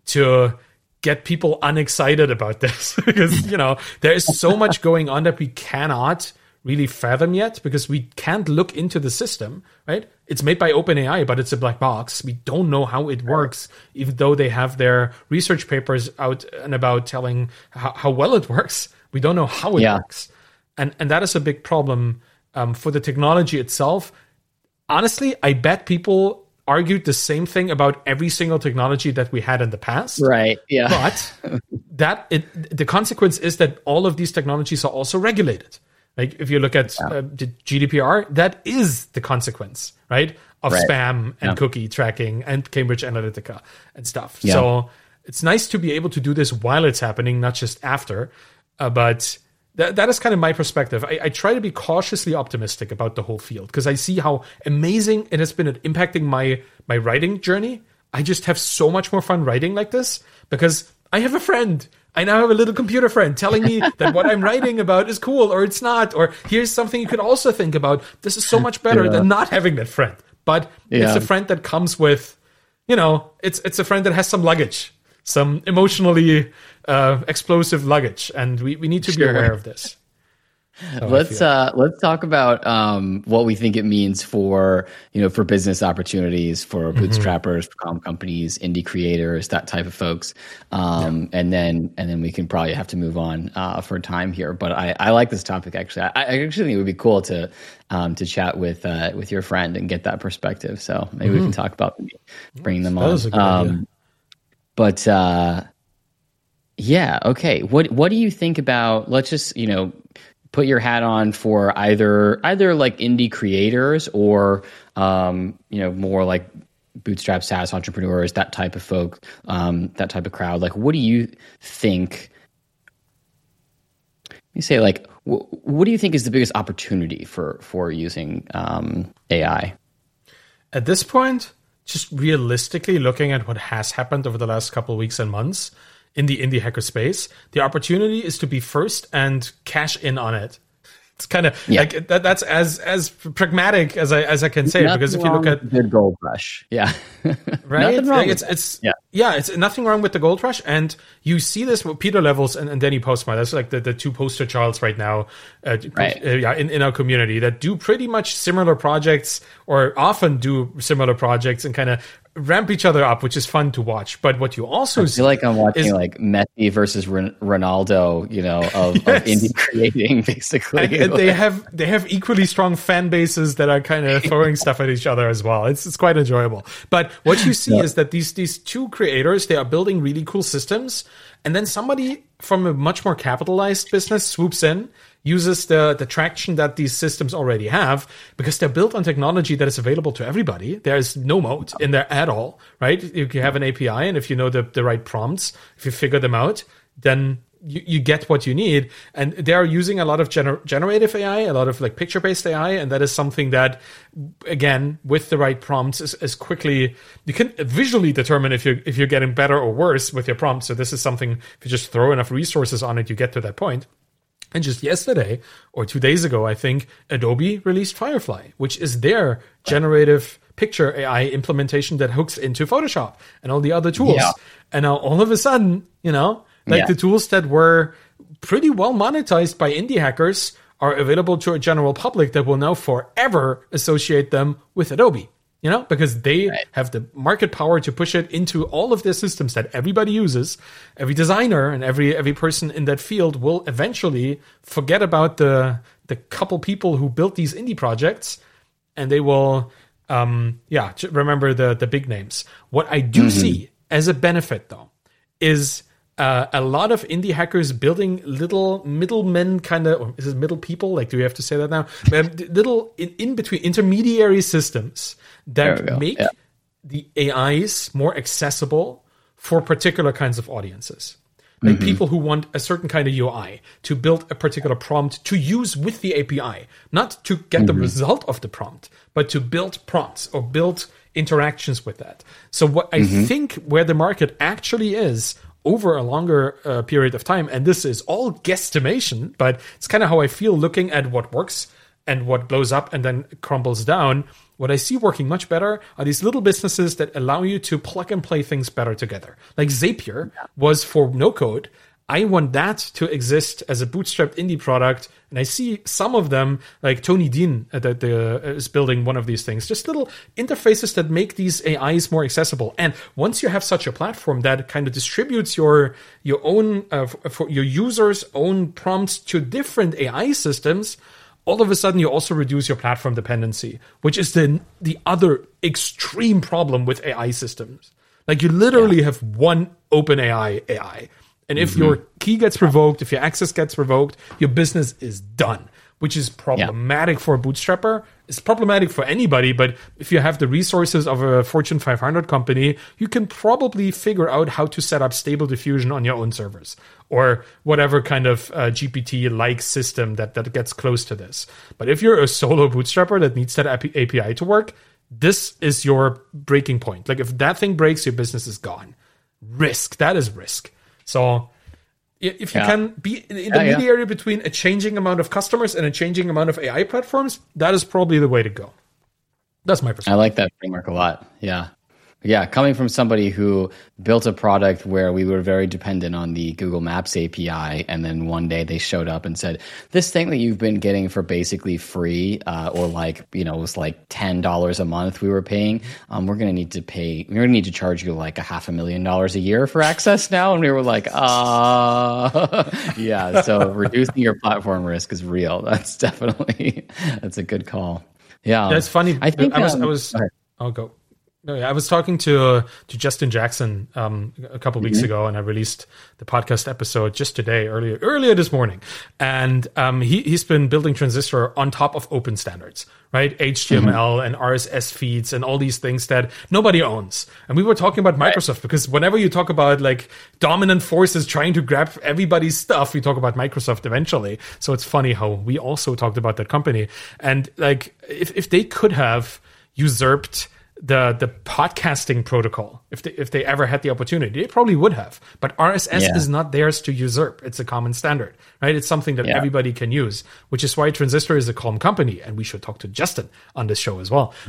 to get people unexcited about this (laughs) because you know there is so much going on that we cannot really fathom yet because we can't look into the system, right? It's made by OpenAI, but it's a black box. We don't know how it works, even though they have their research papers out and about telling how, how well it (laughs) works. We don't know how it yeah. works. And, and that is a big problem um, for the technology itself. Honestly, I bet people argued the same thing about every single technology that we had in the past. Right. Yeah. But (laughs) that it, the consequence is that all of these technologies are also regulated. Like if you look at yeah. uh, GDPR, that is the consequence, right, of right. spam and yeah. cookie tracking and Cambridge Analytica and stuff. Yeah. So it's nice to be able to do this while it's happening, not just after. Uh, but that that is kind of my perspective. I, I try to be cautiously optimistic about the whole field because I see how amazing it has been at impacting my my writing journey. I just have so much more fun writing like this because I have a friend I now have a little computer friend telling me that what I'm writing about is cool or it's not, or here's something you could also think about. This is so much better yeah. than not having that friend. But yeah. it's a friend that comes with, you know, it's it's a friend that has some luggage, some emotionally uh, explosive luggage, and we, we need to sure. be aware of this let's uh, let's talk about um, what we think it means for you know for business opportunities for mm-hmm. bootstrappers, for com companies, indie creators, that type of folks, um, yeah. and then and then we can probably have to move on uh, for time here. But I, I like this topic actually. I, I actually think it would be cool to um, to chat with uh, with your friend and get that perspective. So maybe mm-hmm. we can talk about bringing them on. Um, but uh, yeah, okay. What what do you think about? Let's just you know put your hat on for either either like indie creators or um, you know more like bootstrap SaaS entrepreneurs, that type of folk, um, that type of crowd. Like, what do you think? Let me say, like, wh- what do you think is the biggest opportunity for for using um, AI? At this point, just realistically looking at what has happened over the last couple weeks and months, in the indie hacker space, the opportunity is to be first and cash in on it. It's kind of yeah. like that, that's as as pragmatic as I as I can say nothing because if you look at the gold rush, yeah, (laughs) right, wrong it's it's yeah. yeah, it's nothing wrong with the gold rush, and you see this with Pieter Levels and, and Danny Postma. That's like the, the two poster childs right now, uh, right. Uh, yeah, in, in our community that do pretty much similar projects or often do similar projects and kind of ramp each other up, which is fun to watch. But what you also I feel like I'm watching is, like Messi versus Ronaldo, you know, of, (laughs) yes. of indie creating, basically. And, and, they have they have equally strong fan bases that are kind of (laughs) throwing stuff at each other as well. It's it's quite enjoyable. But what you see yeah. is that these these two creators they are building really cool systems, and then somebody from a much more capitalized business swoops in uses the, the traction that these systems already have because they're built on technology that is available to everybody. There is no moat in there at all, right? You have an API, and if you know the, the right prompts, if you figure them out, then you, you get what you need. And they are using a lot of gener- generative AI, a lot of like picture based AI. And that is something that, again, with the right prompts is, is quickly, you can visually determine if you're, if you're getting better or worse with your prompts. So this is something, if you just throw enough resources on it, you get to that point. And just yesterday or two days ago, I think Adobe released Firefly, which is their generative picture AI implementation that hooks into Photoshop and all the other tools. Yeah. And now all of a sudden, you know, like yeah. the tools that were pretty well monetized by indie hackers are available to a general public that will now forever associate them with Adobe you know, because they right. have the market power to push it into all of their systems that everybody uses. Every designer and every every person in that field will eventually forget about the the couple people who built these indie projects, and they will, um, yeah, remember the the big names. What I do mm-hmm. see as a benefit, though, is uh, a lot of indie hackers building little middlemen kind of is it middle people like do we have to say that now (laughs) um, little in, in between intermediary systems that make yeah. the ais more accessible for particular kinds of audiences like mm-hmm. people who want a certain kind of UI to build a particular prompt to use with the API, not to get mm-hmm. the result of the prompt, but to build prompts or build interactions with that. So what I mm-hmm. think where the market actually is over a longer uh, period of time. And this is all guesstimation, but it's kind of how I feel looking at what works and what blows up and then crumbles down. What I see working much better are these little businesses that allow you to plug and play things better together. Like Zapier was for no code, I want that to exist as a bootstrapped indie product. And I see some of them, like Tony Dinh, uh, that uh, is building one of these things, just little interfaces that make these AIs more accessible. And once you have such a platform that kind of distributes your your own uh, for your users' own prompts to different AI systems, all of a sudden you also reduce your platform dependency, which is the the other extreme problem with AI systems. Like you literally yeah. have one open AI AI and if mm-hmm. your key gets revoked, if your access gets revoked, your business is done, which is problematic yeah. for a bootstrapper. It's problematic for anybody, but if you have the resources of a Fortune 500 company, you can probably figure out how to set up stable diffusion on your own servers or whatever kind of uh, GPT like system that, that gets close to this. But if you're a solo bootstrapper that needs that API to work, this is your breaking point. Like if that thing breaks, your business is gone. Risk. That is risk. So if you yeah. can be in the yeah, intermediary yeah. between a changing amount of customers and a changing amount of AI platforms, that is probably the way to go. That's my perspective. I like that framework a lot. Yeah. Yeah, coming from somebody who built a product where we were very dependent on the Google Maps API, and then one day they showed up and said, "This thing that you've been getting for basically free, uh, or like you know, it was like ten dollars a month we were paying. Um, we're going to need to pay. We're going to need to charge you like a half a million dollars a year for access now." And we were like, "Uh, (laughs) yeah." So reducing your platform risk is real. That's definitely (laughs) that's a good call. Yeah, that's funny. I think I was. Um, I was. I'll go. I was talking to uh, to Justin Jackson um, a couple weeks mm-hmm. ago, and I released the podcast episode just today, earlier earlier this morning. And um, he he's been building Transistor on top of open standards, right? HTML mm-hmm. and RSS feeds and all these things that nobody owns. And we were talking about Microsoft right. because whenever you talk about like dominant forces trying to grab everybody's stuff, we talk about Microsoft eventually. So it's funny how we also talked about that company. And like if if they could have usurped the the podcasting protocol if they if they ever had the opportunity they probably would have. But rss yeah. is not theirs to usurp. It's a common standard right? It's something that yeah. everybody can use which is why transistor is a calm company. And we should talk to justin on this show as well. (laughs)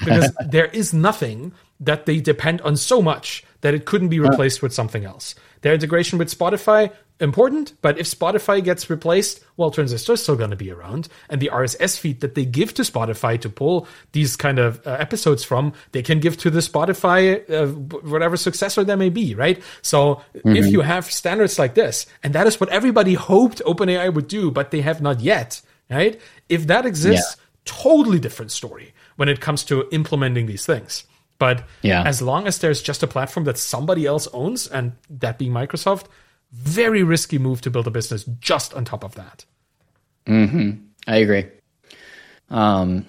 Because there is nothing that they depend on so much that it couldn't be replaced with something else. Their integration with spotify important, but if Spotify gets replaced, well, Transistor is still going to be around. And the RSS feed that they give to Spotify to pull these kind of uh, episodes from, they can give to the Spotify, uh, whatever successor there may be, right? So mm-hmm. if you have standards like this, and that is what everybody hoped OpenAI would do, but they have not yet, right? If that exists, yeah. totally different story when it comes to implementing these things. But yeah. as long as there's just a platform that somebody else owns, and that being Microsoft, very risky move to build a business just on top of that. Hmm. I agree. Um.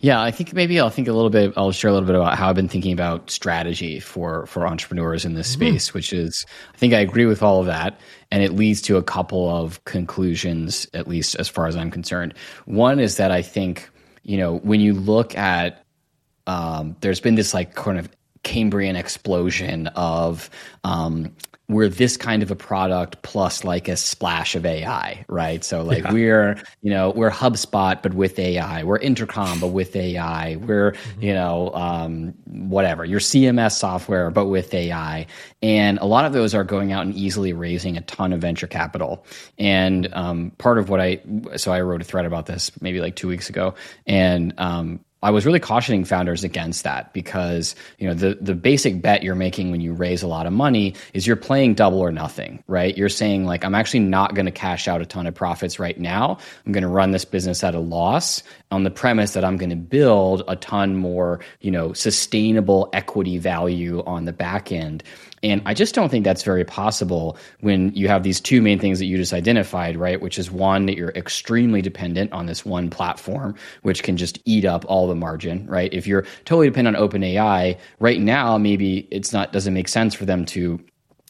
Yeah, I think maybe I'll think a little bit. I'll share a little bit about how I've been thinking about strategy for for entrepreneurs in this mm-hmm. space, which is I think I agree with all of that, and it leads to a couple of conclusions, at least as far as I'm concerned. One is that I think you know when you look at um, there's been this like kind of Cambrian explosion of um, we're this kind of a product plus like a splash of AI, right? So like yeah. we're, you know, we're HubSpot but with AI, we're Intercom but with AI, we're, mm-hmm. you know, um, whatever, your CMS software but with AI, and a lot of those are going out and easily raising a ton of venture capital. And um, part of what I, so I wrote a thread about this maybe like two weeks ago, and um, I was really cautioning founders against that because you know the the basic bet you're making when you raise a lot of money is you're playing double or nothing, right? You're saying like I'm actually not going to cash out a ton of profits right now. I'm going to run this business at a loss on the premise that I'm going to build a ton more, you know, sustainable equity value on the back end. And I just don't think that's very possible when you have these two main things that you just identified, right? Which is one, that you're extremely dependent on this one platform, which can just eat up all the margin, right? If you're totally dependent on OpenAI, right now, maybe it's not, doesn't make sense for them to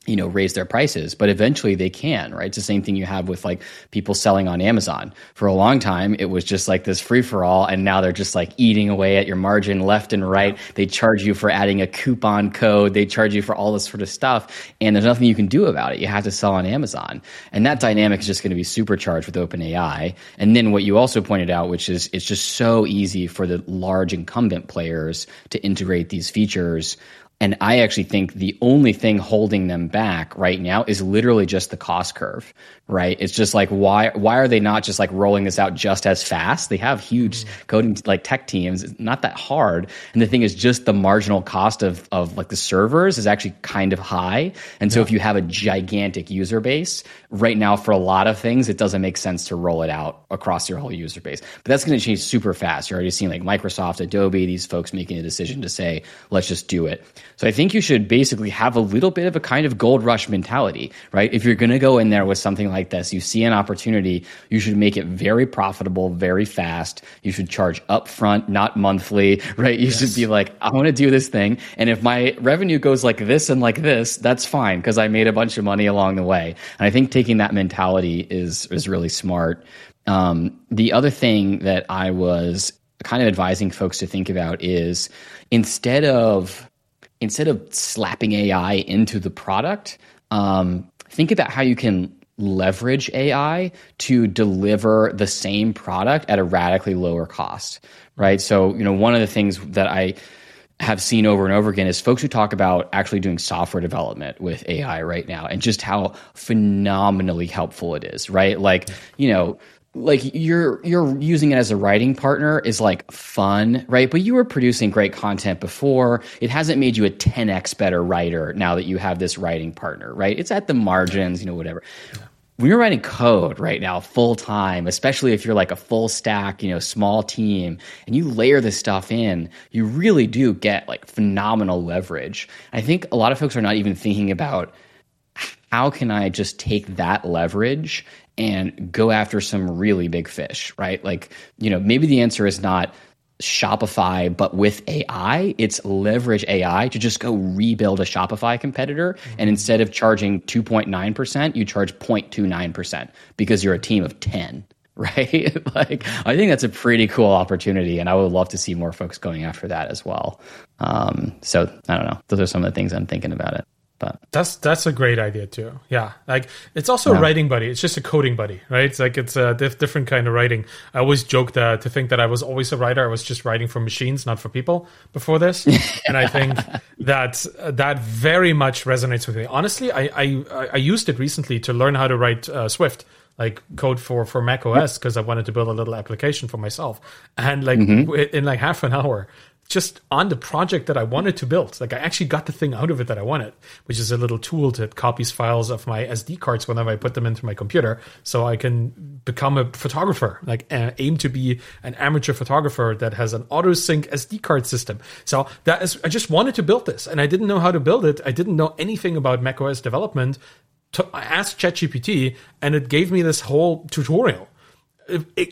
you know raise their prices but eventually they can right? It's the same thing you have with like people selling on amazon. For a long time it was just like this free for all and now they're just like eating away at your margin left and right. They charge you for adding a coupon code. They charge you for all this sort of stuff and there's nothing you can do about it. You have to sell on amazon. And that dynamic is just going to be supercharged with openai. And then what you also pointed out which is it's just so easy for the large incumbent players to integrate these features and I actually think the only thing holding them back right now is literally just the cost curve, right? It's just like why why are they not just like rolling this out just as fast? They have huge mm coding like tech teams. It's not that hard. And the thing is just the marginal cost of of like the servers is actually kind of high. And so yeah. if you have a gigantic user base, right now for a lot of things it doesn't make sense to roll it out across your whole user base. But that's going to change super fast. You're already seeing like Microsoft, Adobe, these folks making a decision to say, let's just do it. So I think you should basically have a little bit of a kind of gold rush mentality, right? If you're going to go in there with something like this, you see an opportunity, you should make it very profitable, very fast. You should charge upfront, not monthly, (laughs) right? You yes. should be like, I want to do this thing. And if my revenue goes like this and like this, that's fine because I made a bunch of money along the way. And I think taking that mentality is, is really smart. Um, the other thing that I was kind of advising folks to think about is instead of instead of slapping AI into the product, um, think about how you can leverage AI to deliver the same product at a radically lower cost, right? So, you know, one of the things that I have seen over and over again is folks who talk about actually doing software development with AI right now and just how phenomenally helpful it is, right? Like, you know, like you're you're using it as a writing partner is like fun, right? But you were producing great content before. It hasn't made you a 10x better writer now that you have this writing partner, right? It's at the margins, you know, whatever. When you're writing code right now full time, especially if you're like a full stack, you know, small team, and you layer this stuff in, you really do get like phenomenal leverage. I think a lot of folks are not even thinking about how can I just take that leverage and go after some really big fish, right? Like, you know, maybe the answer is not Shopify, but with AI, it's leverage AI to just go rebuild a Shopify competitor. Mm-hmm. And instead of charging 2.9%, you charge 0.29% because you're a team of 10 (laughs) right? (laughs) like, I think that's a pretty cool opportunity, and I would love to see more folks going after that as well. Um, so I don't know; those are some of the things I'm thinking about it. But that's that's a great idea too. Yeah, like it's also yeah. a writing buddy. It's just a coding buddy, right? It's like it's a diff- different kind of writing. I always joke that to think that I was always a writer. I was just writing for machines, not for people before this. (laughs) and I think that that very much resonates with me. Honestly, I I, I used it recently to learn how to write uh, Swift like code for for Mac OS because I wanted to build a little application for myself, and like mm-hmm. in like half an hour, just on the project that I wanted to build. Like I actually got the thing out of it that I wanted, which is a little tool that copies files of my SD cards whenever I put them into my computer, so I can become a photographer. Like uh, aim to be an amateur photographer that has an auto sync SD card system. So that is, I just wanted to build this, and I didn't know how to build it. I didn't know anything about macOS development. To, I asked ChatGPT, and it gave me this whole tutorial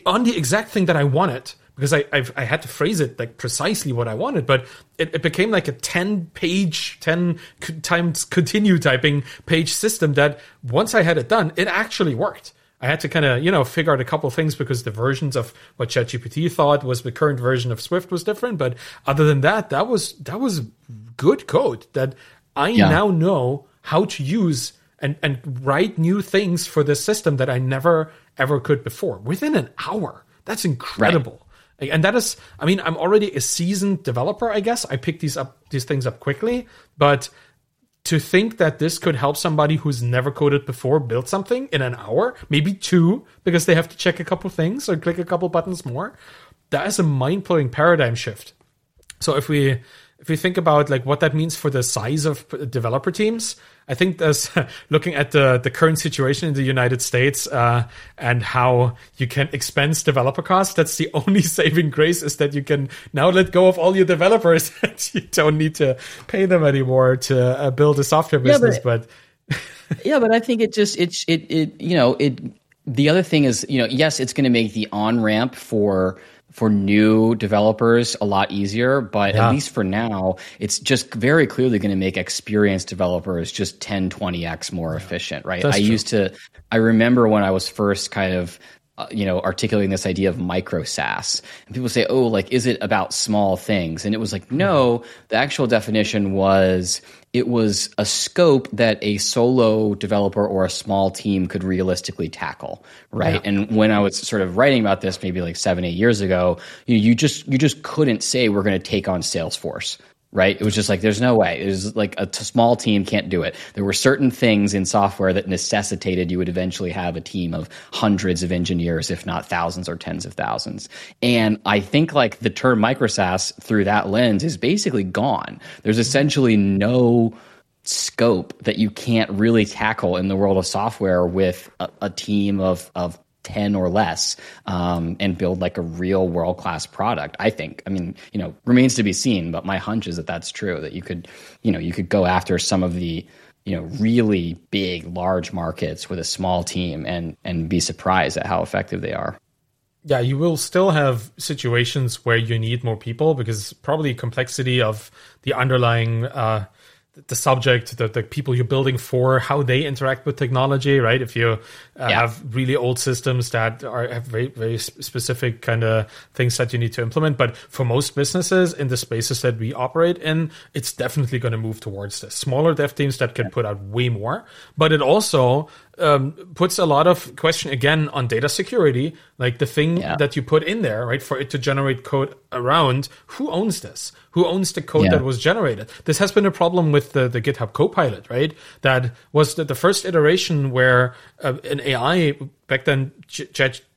on the exact thing that I wanted because I I've, i had to phrase it like precisely what I wanted, but it, it became like a ten page, ten times continue typing page system that once I had it done, it actually worked. I had to kind of you know figure out a couple things because the versions of what ChatGPT thought was the current version of Swift was different, but other than that, that was that was good code that I yeah. now know how to use and and write new things for this system that I never ever could before within an hour. That's incredible. Right. And that is, I mean, I'm already a seasoned developer, I guess. I pick these up, these things up quickly, but to think that this could help somebody who's never coded before build something in an hour, maybe two, because they have to check a couple things or click a couple buttons more, that is a mind blowing paradigm shift. So if we if we think about like what that means for the size of developer teams, I think there's (laughs) looking at the the current situation in the United States uh, and how you can expense developer costs. That's the (laughs) only saving grace is that you can now let go of all your developers (laughs) and you don't need to pay them anymore to uh, build a software business. Yeah, but, but yeah, but I think it just it's it it you know it. The other thing is you know yes, it's going to make the on ramp for for new developers a lot easier, but yeah. at least for now, it's just very clearly going to make experienced developers just 10, 20x more yeah. efficient, right? That's I true. used to, I remember when I was first kind of uh, you know, articulating this idea of micro SaaS. And people say, oh, like, is it about small things? And it was like, no, the actual definition was it was a scope that a solo developer or a small team could realistically tackle, right? Yeah. And when I was sort of writing about this, maybe like seven, eight years ago, you, you just you just couldn't say we're going to take on Salesforce right? It was just like there's no way. It was like a t- small team can't do it. There were certain things in software that necessitated you would eventually have a team of hundreds of engineers, if not thousands or tens of thousands. And I think like the term micro SaaS through that lens is basically gone. There's essentially no scope that you can't really tackle in the world of software with a, a team of of 10 or less um, and build like a real world class product i think i mean you know remains to be seen but my hunch is that that's true that you could you know you could go after some of the you know really big large markets with a small team and and be surprised at how effective they are yeah you will still have situations where you need more people because probably complexity of the underlying uh, the subject, the, the people you're building for, how they interact with technology, right? If you uh, yeah. have really old systems that are have very very specific kind of things that you need to implement, but for most businesses in the spaces that we operate in, it's definitely going to move towards this smaller dev teams that can put out way more. But it also um, puts a lot of question again on data security, like the thing yeah. that you put in there, right, for it to generate code around. Who owns this? Who owns the code yeah. that was generated? This has been a problem with the, the GitHub Copilot, right? That was the, the first iteration where uh, an AI back then J-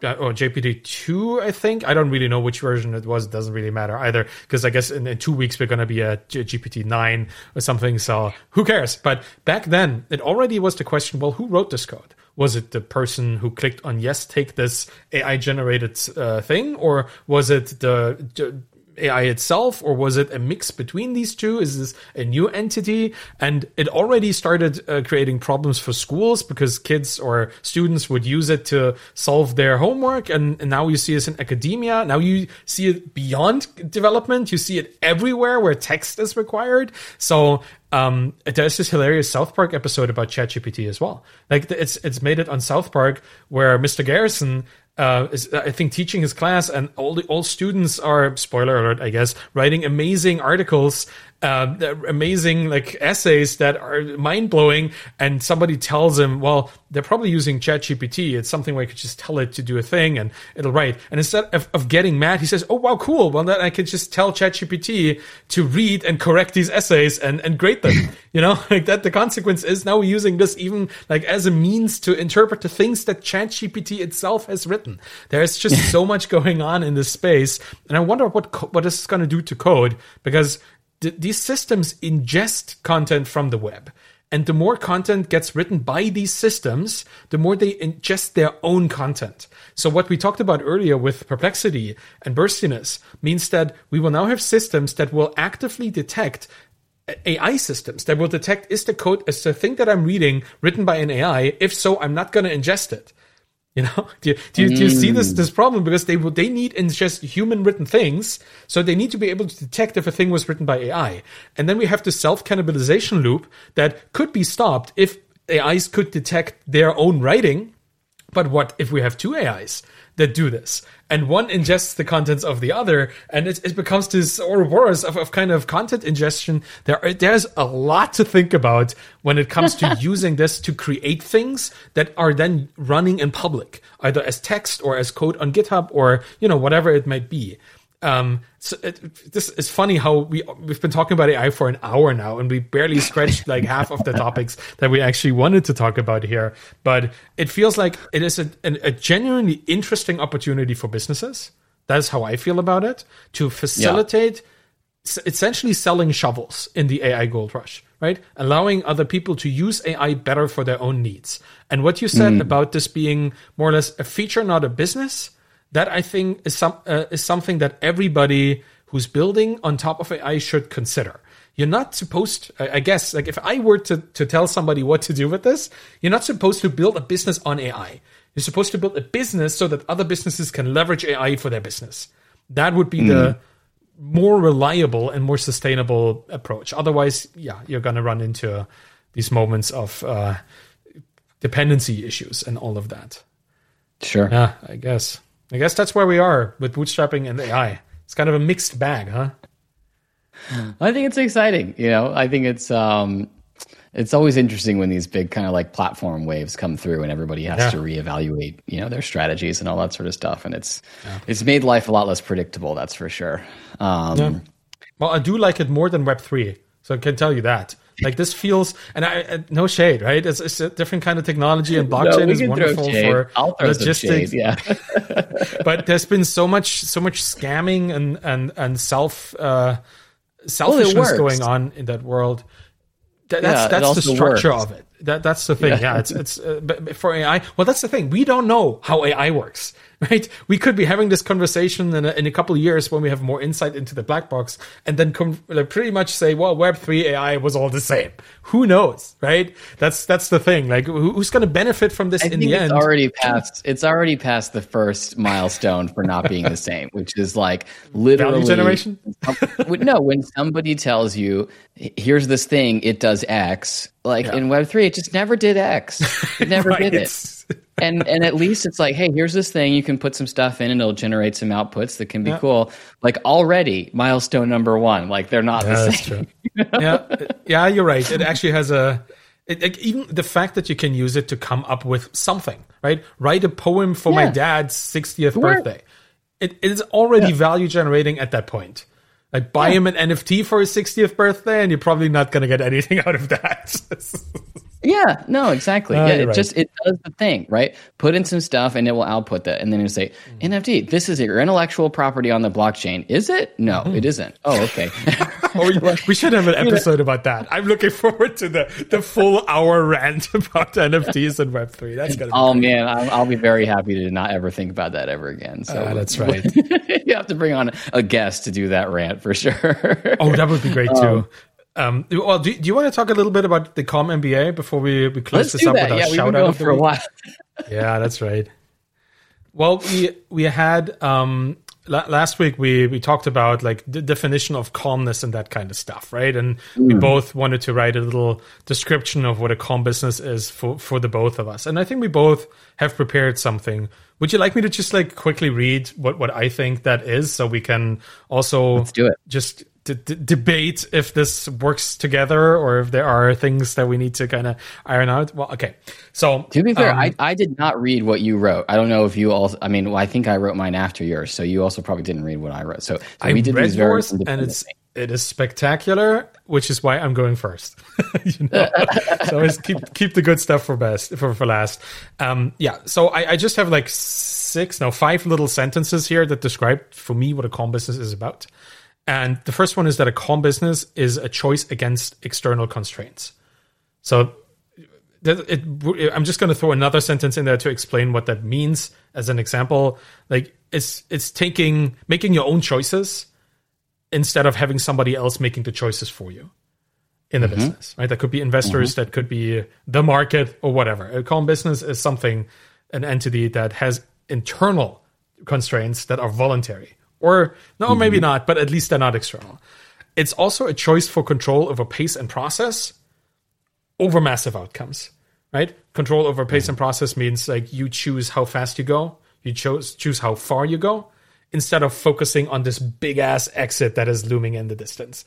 uh, or GPT two, I think. I don't really know which version it was. It doesn't really matter either because I guess in, in, two weeks we're gonna be a G- GPT nine or something. So who cares? But back then it already was the question. Well, who wrote this code? Was it the person who clicked on yes, take this AI generated uh, thing, or was it the AI itself, or was it a mix between these two? Is this a new entity? And it already started uh, creating problems for schools because kids or students would use it to solve their homework. And, and now you see this in academia. Now you see it beyond development. You see it everywhere where text is required. So um, there's this hilarious South Park episode about ChatGPT as well. Like it's it's made it on South Park where Mr. Garrison uh, is, I think, teaching his class, and all the all students are spoiler alert, I guess, writing amazing articles uh, amazing like essays that are mind blowing, and somebody tells him, well, they're probably using ChatGPT. It's something where you could just tell it to do a thing and it'll write. And instead of, of getting mad, he says, oh wow, cool. Well, then I can just tell ChatGPT to read and correct these essays and and grade them. (clears throat) you know, (laughs) like that. The consequence is now we're using this even like as a means to interpret the things that ChatGPT itself has written. There's just so much going on in this space, and I wonder what co- what this is going to do to code because th- these systems ingest content from the web. And the more content gets written by these systems, the more they ingest their own content. So what we talked about earlier with perplexity and burstiness means that we will now have systems that will actively detect AI systems that will detect is the code, is the thing that I'm reading written by an AI? If so, I'm not going to ingest it. You know, (laughs) do you, do you, do you see this mm. this problem? Because they they need in just human written things, so they need to be able to detect if a thing was written by AI, and then we have the self cannibalization loop that could be stopped if AIs could detect their own writing. But what if we have two AIs that do this? and one ingests the contents of the other, and it, it becomes this Ouroboros of, of kind of content ingestion. There, there's a lot to think about when it comes to (laughs) using this to create things that are then running in public, either as text or as code on GitHub or you know whatever it might be. Um, so it, this is funny how we we've been talking about AI for an hour now, and we barely scratched like (laughs) half of the topics that we actually wanted to talk about here. But it feels like it is a, a genuinely interesting opportunity for businesses. That's how I feel about it to facilitate yeah. essentially selling shovels in the AI gold rush, right? Allowing other people to use AI better for their own needs. And what you said mm. about this being more or less a feature, not a business that I think is some uh, is something that everybody who's building on top of AI should consider. You're not supposed, I guess, like if I were to, to tell somebody what to do with this, you're not supposed to build a business on AI. You're supposed to build a business so that other businesses can leverage AI for their business. That would be mm. the more reliable and more sustainable approach. Otherwise, yeah, you're going to run into these moments of uh, dependency issues and all of that. Sure. Yeah, I guess. I guess that's where we are with bootstrapping and AI. It's kind of a mixed bag, huh? I think it's exciting. You know, I think it's um, it's always interesting when these big kind of like platform waves come through and everybody has yeah. to reevaluate, you know, their strategies and all that sort of stuff. And it's yeah. it's made life a lot less predictable. That's for sure. Um, yeah. Well, I do like it more than Web three, so I can tell you that. Like this feels, and I, no shade, right? It's, it's, a different kind of technology, and (laughs) blockchain no, is wonderful for logistics. yeah, (laughs) but there's been so much, so much scamming and and and self uh, selfishness well, going on in that world. That, that's yeah, that's the structure works. of it. That that's the thing. Yeah, yeah it's it's uh, for AI. Well, that's the thing. We don't know how AI works. (laughs) right? We could be having this conversation in a, in a couple of years when we have more insight into the black box, and then com- like pretty much say, well, Web three AI was all the same. Who knows, right? That's that's the thing. Like, who's going to benefit from this I in the it's end? Already past. It's already past the first milestone for not being the same, which is like literally Value generation. no, when somebody tells you, "Here's this thing, it does X," like yeah. in Web three, it just never did X. (laughs) It never right. did it and and at least it's like, hey, here's this thing you can put some stuff in and it'll generate some outputs that can be yeah. cool. Like already milestone number one. Like they're not yeah, the same. (laughs) You know? Yeah, yeah, you're right. It actually has a it, it, even the fact that you can use it to come up with something, right? Write a poem for yeah. my dad's 60th birthday. It is already value generating at that point. Like buy him an NFT for his 60th birthday, and you're probably not going to get anything (laughs) out of that. (laughs) Yeah, no, exactly. Uh, yeah, it right. just it does the thing, right? Put in some stuff and it will output that. And then you say, mm-hmm. NFT, this is your intellectual property on the blockchain. Is it? No, mm-hmm. it isn't. Oh, okay. (laughs) oh, (laughs) we should have an episode about that. I'm looking forward to the the full hour rant (laughs) about NFTs and Web3. That's gonna Oh great. man, I'll, I'll, be very happy to not ever think about that ever again. So uh, that's right. you have to bring on a guest to do that rant for sure. oh, that would be great too. Um, um, well, do, do, you want to talk a little bit about the Calm MBA before we, we close Let's this up that. with our yeah, shout out for a while? (laughs) yeah, that's right. Well, we we had um, last week we we talked about like the definition of calmness and that kind of stuff, right? And mm. we both wanted to write a little description of what a calm business is for for the both of us. And I think we both have prepared something. Would you like me to just like quickly read what what I think that is, so we can also Let's do it. Just d- d- debate if this works together or if there are things that we need to kind of iron out. Well, okay. So to be fair, um, I, I did not read what you wrote. I don't know if you also. I mean, well, I think I wrote mine after yours, so you also probably didn't read what I wrote. So, so I we did read yours, and it's it is spectacular, which is why I'm going first. (laughs) you know? so always keep keep the good stuff for best for for last. Um, yeah. So I, I just have like six, no, five little sentences here that describe for me what a calm business is about. And the first one is that a calm business is a choice against external constraints. So it, it, I'm just going to throw another sentence in there to explain what that means as an example. Like it's it's taking making your own choices instead of having somebody else making the choices for you in the mm-hmm. business. Right? That could be investors, mm-hmm. that could be the market or whatever. A calm business is something an entity that has internal constraints that are voluntary or no, mm-hmm. maybe not, but at least they're not external. It's also a choice for control over pace and process over massive outcomes, right? Control over pace mm-hmm. and process means like you choose how fast you go, you choose choose how far you go, instead of focusing on this big ass exit that is looming in the distance.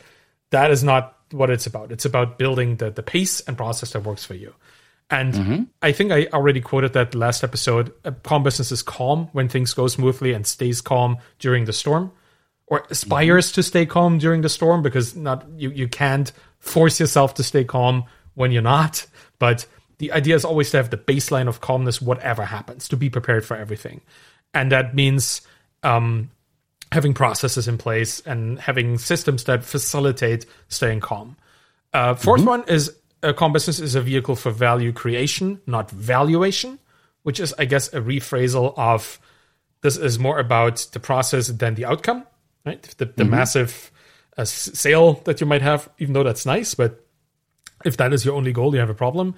That is not what it's about. It's about building the, the pace and process that works for you. And mm-hmm. I think I already quoted that last episode. A calm business is calm when things go smoothly and stays calm during the storm, or aspires mm-hmm. to stay calm during the storm because not you you can't force yourself to stay calm when you're not. But the idea is always to have the baseline of calmness, whatever happens, to be prepared for everything, and that means um, having processes in place and having systems that facilitate staying calm. Uh, 4th mm-hmm. one is a calm business is a vehicle for value creation, not valuation, which is, I guess, a rephrasal of this is more about the process than the outcome, right? The, the mm-hmm. massive uh, sale that you might have, even though that's nice, but if that is your only goal, you have a problem.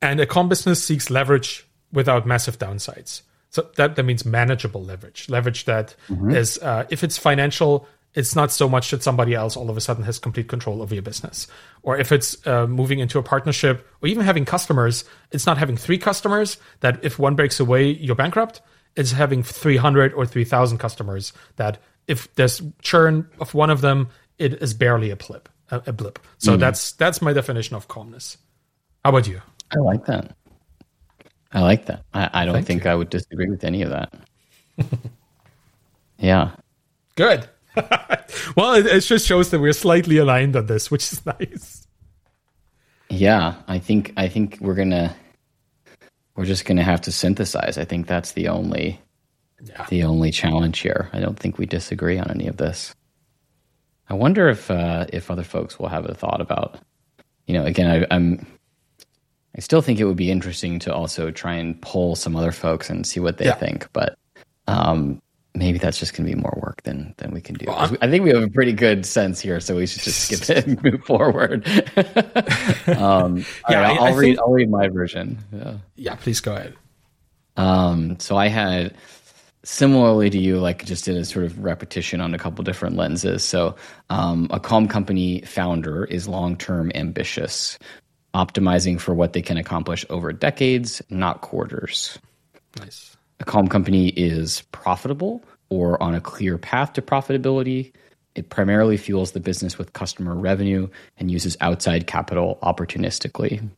And a calm business seeks leverage without massive downsides. So that, that means manageable leverage, leverage that mm-hmm. is, uh, if it's financial, it's not so much that somebody else all of a sudden has complete control over your business. Or if it's uh, moving into a partnership or even having customers, it's not having three customers that if one breaks away, you're bankrupt. It's having 300 or 3,000 customers that if there's churn of one of them, it is barely a blip. A, a blip. So mm. that's that's my definition of calmness. How about you? I like that. I like that. I, I don't Thank think you. I would disagree with any of that. (laughs) yeah. Good. (laughs) well, it, it, just shows that we're slightly aligned on this, which is (laughs) nice. Yeah, I think I think we're gonna we're just gonna have to synthesize. I think that's the only yeah. the only challenge here. I don't think we disagree on any of this. I wonder if uh, if other folks will have a thought about, you know, again, I, I'm I still think it would be interesting to also try and pull some other folks and see what they yeah. think. But um, maybe that's just going to be more work than than we can do. Well, I think we have a pretty good sense here, so we should just skip (laughs) it and move forward. (laughs) um, yeah, right, I'll, I'll read. Think, I'll read my version. Yeah. yeah, please go ahead. Um, so I had similarly to you, like just did a sort of repetition on a couple different lenses. So um, a calm company founder is long term ambitious, optimizing for what they can accomplish over decades, not quarters. Nice a calm company is profitable or on a clear path to profitability. It primarily fuels the business with customer revenue and uses outside capital opportunistically.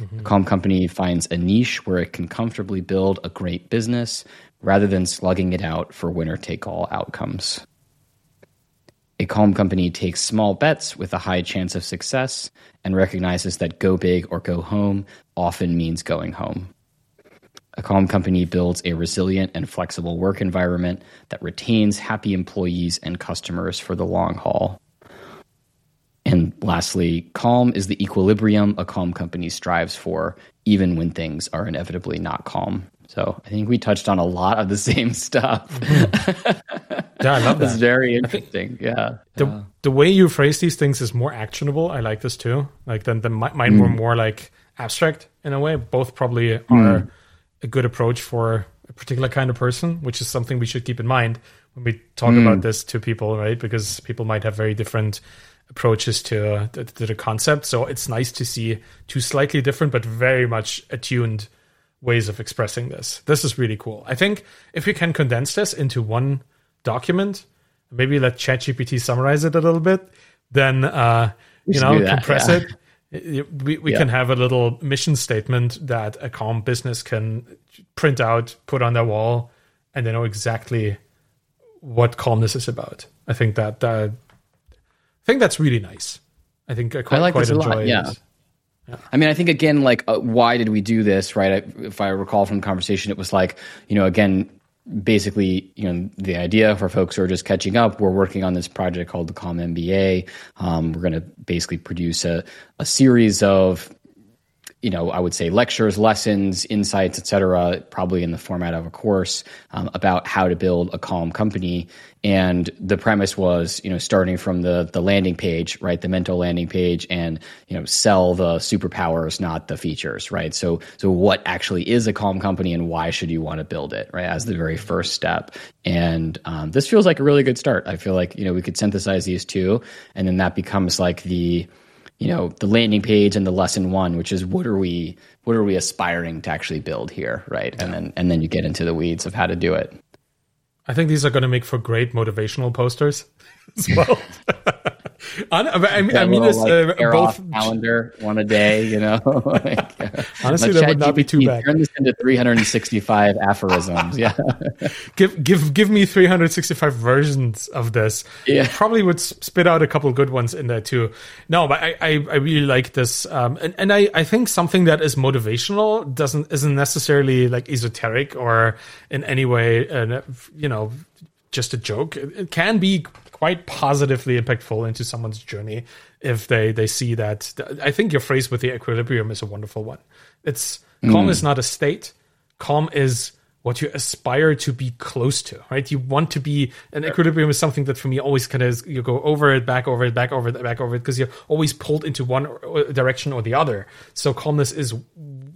Mm-hmm. A calm company finds a niche where it can comfortably build a great business rather than slugging it out for winner take all outcomes. A calm company takes small bets with a high chance of success and recognizes that go big or go home often means going home. A calm company builds a resilient and flexible work environment that retains happy employees and customers for the long haul. And lastly, calm is the equilibrium a calm company strives for, even when things are inevitably not calm. So I think we touched on a lot of the (laughs) same stuff. Mm-hmm. Yeah, I love (laughs) that. it's very interesting. Yeah. The yeah. the way you phrase these things is more actionable. I like this too. Like then the mine mm. were more like abstract in a way. Both probably mm. A good approach for a particular kind of person, which is something we should keep in mind when we talk mm. about this to people, right? Because people might have very different approaches to, uh, to, to the concept. So it's nice to see two slightly different but very much attuned ways of expressing this. This is really cool. I think if we can condense this into one document, maybe let ChatGPT summarize it a little bit, then uh, you know that, compress yeah. it. (laughs) We we yeah. can have a little mission statement that a calm business can print out, put on their wall, and they know exactly what calmness is about. I think that that I think that's really nice. I think I quite, I like quite enjoy yeah. It. Yeah. I mean, I think again, like, uh, why did we do this? Right? I, if I recall from the conversation, it was like, you know, again, basically, you know, the idea for folks who are just catching up, we're working on this project called the Calm MBA. Um, we're going to basically produce a, a series of you know, I would say lectures, lessons, insights, etc., probably in the format of a course um, about how to build a calm company. And the premise was, you know, starting from the the landing page, right, the mental landing page, and you know, sell the superpowers, not the features, right. So, so what actually is a calm company, and why should you want to build it, right, as the very first step. And um, this feels like a really good start. I feel like you know we could synthesize these two, and then that becomes like the you know the landing page and the lesson one which is what are we what are we aspiring to actually build here right? Yeah. and then and then you get into the weeds of how to do it. I think these are going to make for great motivational posters. (laughs) As well (laughs) I mean, I mean like, uh, both calendar one a day. You know, (laughs) like, (laughs) honestly, that would not be too bad. Turn this into 365 aphorisms. Yeah, (laughs) give give give me 365 versions of this. Yeah, probably would spit out a couple good ones in there too. No, but I I, I really like this, um, and and I I think something that is motivational doesn't isn't necessarily like esoteric or in any way, uh, you know, just a joke. It can be quite positively impactful into someone's journey if they they see that. I think your phrase with the equilibrium is a wonderful one. It's mm. calm is not a state. Calm is what you aspire to be close to, right? You want to be an equilibrium is something that for me always kind of you go over it, back over it, back over it, back over it, because you're always pulled into one direction or the other. So calmness is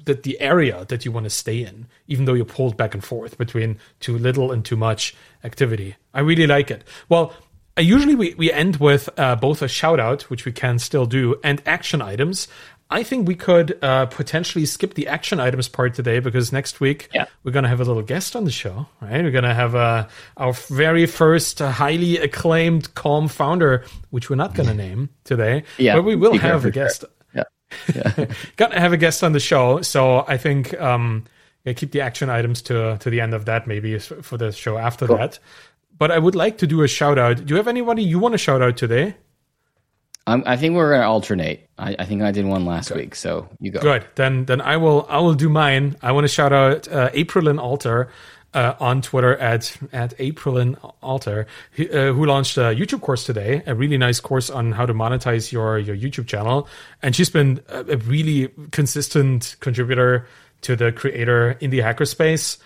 that the area that you want to stay in, even though you're pulled back and forth between too little and too much activity. I really like it. Well, uh, usually we, we end with uh, both a shout out, which we can still do, and action items. I think we could uh, potentially skip the action items part today because next week yeah. we're going to have a little guest on the show, right? We're going to have uh, our very first uh, highly acclaimed Calm founder, which we're not going (laughs) to name today, yeah, but we will have a guest. Sure. Yeah. (laughs) yeah. going to have a guest on the show. So I think um, yeah, keep the action items to to the end of that, maybe for the show after cool. that but I would like to do a shout out. Do you have anybody you want to shout out today? Um, I think we're gonna alternate. I, I, think I did one last Good. week, so you go. Good. Then then I will I will do mine. I want to shout out uh, Aprilynne Alter. Uh, on Twitter at at Aprilynne Alter, who, uh, who launched a YouTube course today, a really nice course on how to monetize your your YouTube channel, and she's been a, a really consistent contributor to the creator in indie hackerspace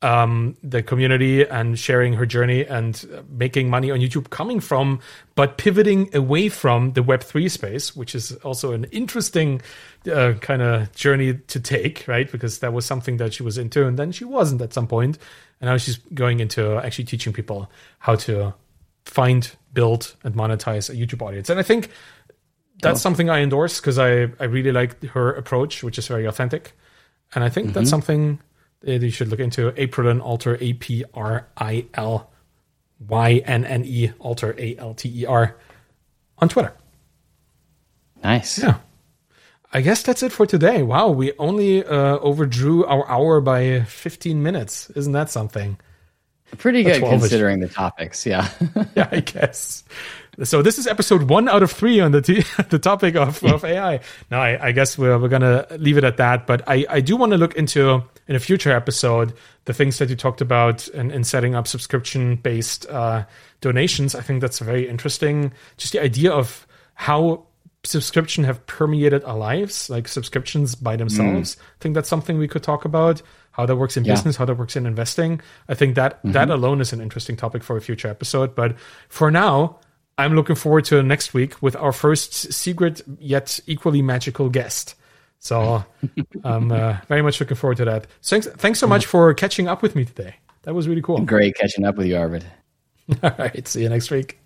um, the community and sharing her journey and making money on YouTube coming from, but pivoting away from the Web3 space, which is also an interesting uh, kind of journey to take, right? Because that was something that she was into and then she wasn't at some point. And now she's going into actually teaching people how to find, build, and monetize a YouTube audience. And I think that's something I endorse because I, I really like her approach, which is very authentic. And I think mm-hmm. that's something you should look into Aprilynne Alter, A P R I L Y N N E Alter, A L T E R, on Twitter. Nice. Yeah. I guess that's it for today. Wow, we only uh, overdrew our hour by 15 minutes. Isn't that something? Pretty good considering the topics. Yeah. (laughs) yeah, I guess. So this is episode one out of three on the t- (laughs) the topic of, of AI. Now I, I guess we're, we're gonna leave it at that. But I, I do want to look into in a future episode the things that you talked about in, in setting up subscription based uh, donations. I think that's very interesting. Just the idea of how subscription have permeated our lives, like subscriptions by themselves. Mm. I think that's something we could talk about. How that works in yeah. business, how that works in investing. I think that mm-hmm. that alone is an interesting topic for a future episode. But for now, I'm looking forward to next week with our first secret yet equally magical guest. So (laughs) I'm uh, very much looking forward to that. Thanks, thanks so much for catching up with me today. That was really cool. Great catching up with you, Arvid. (laughs) All right. See you next week.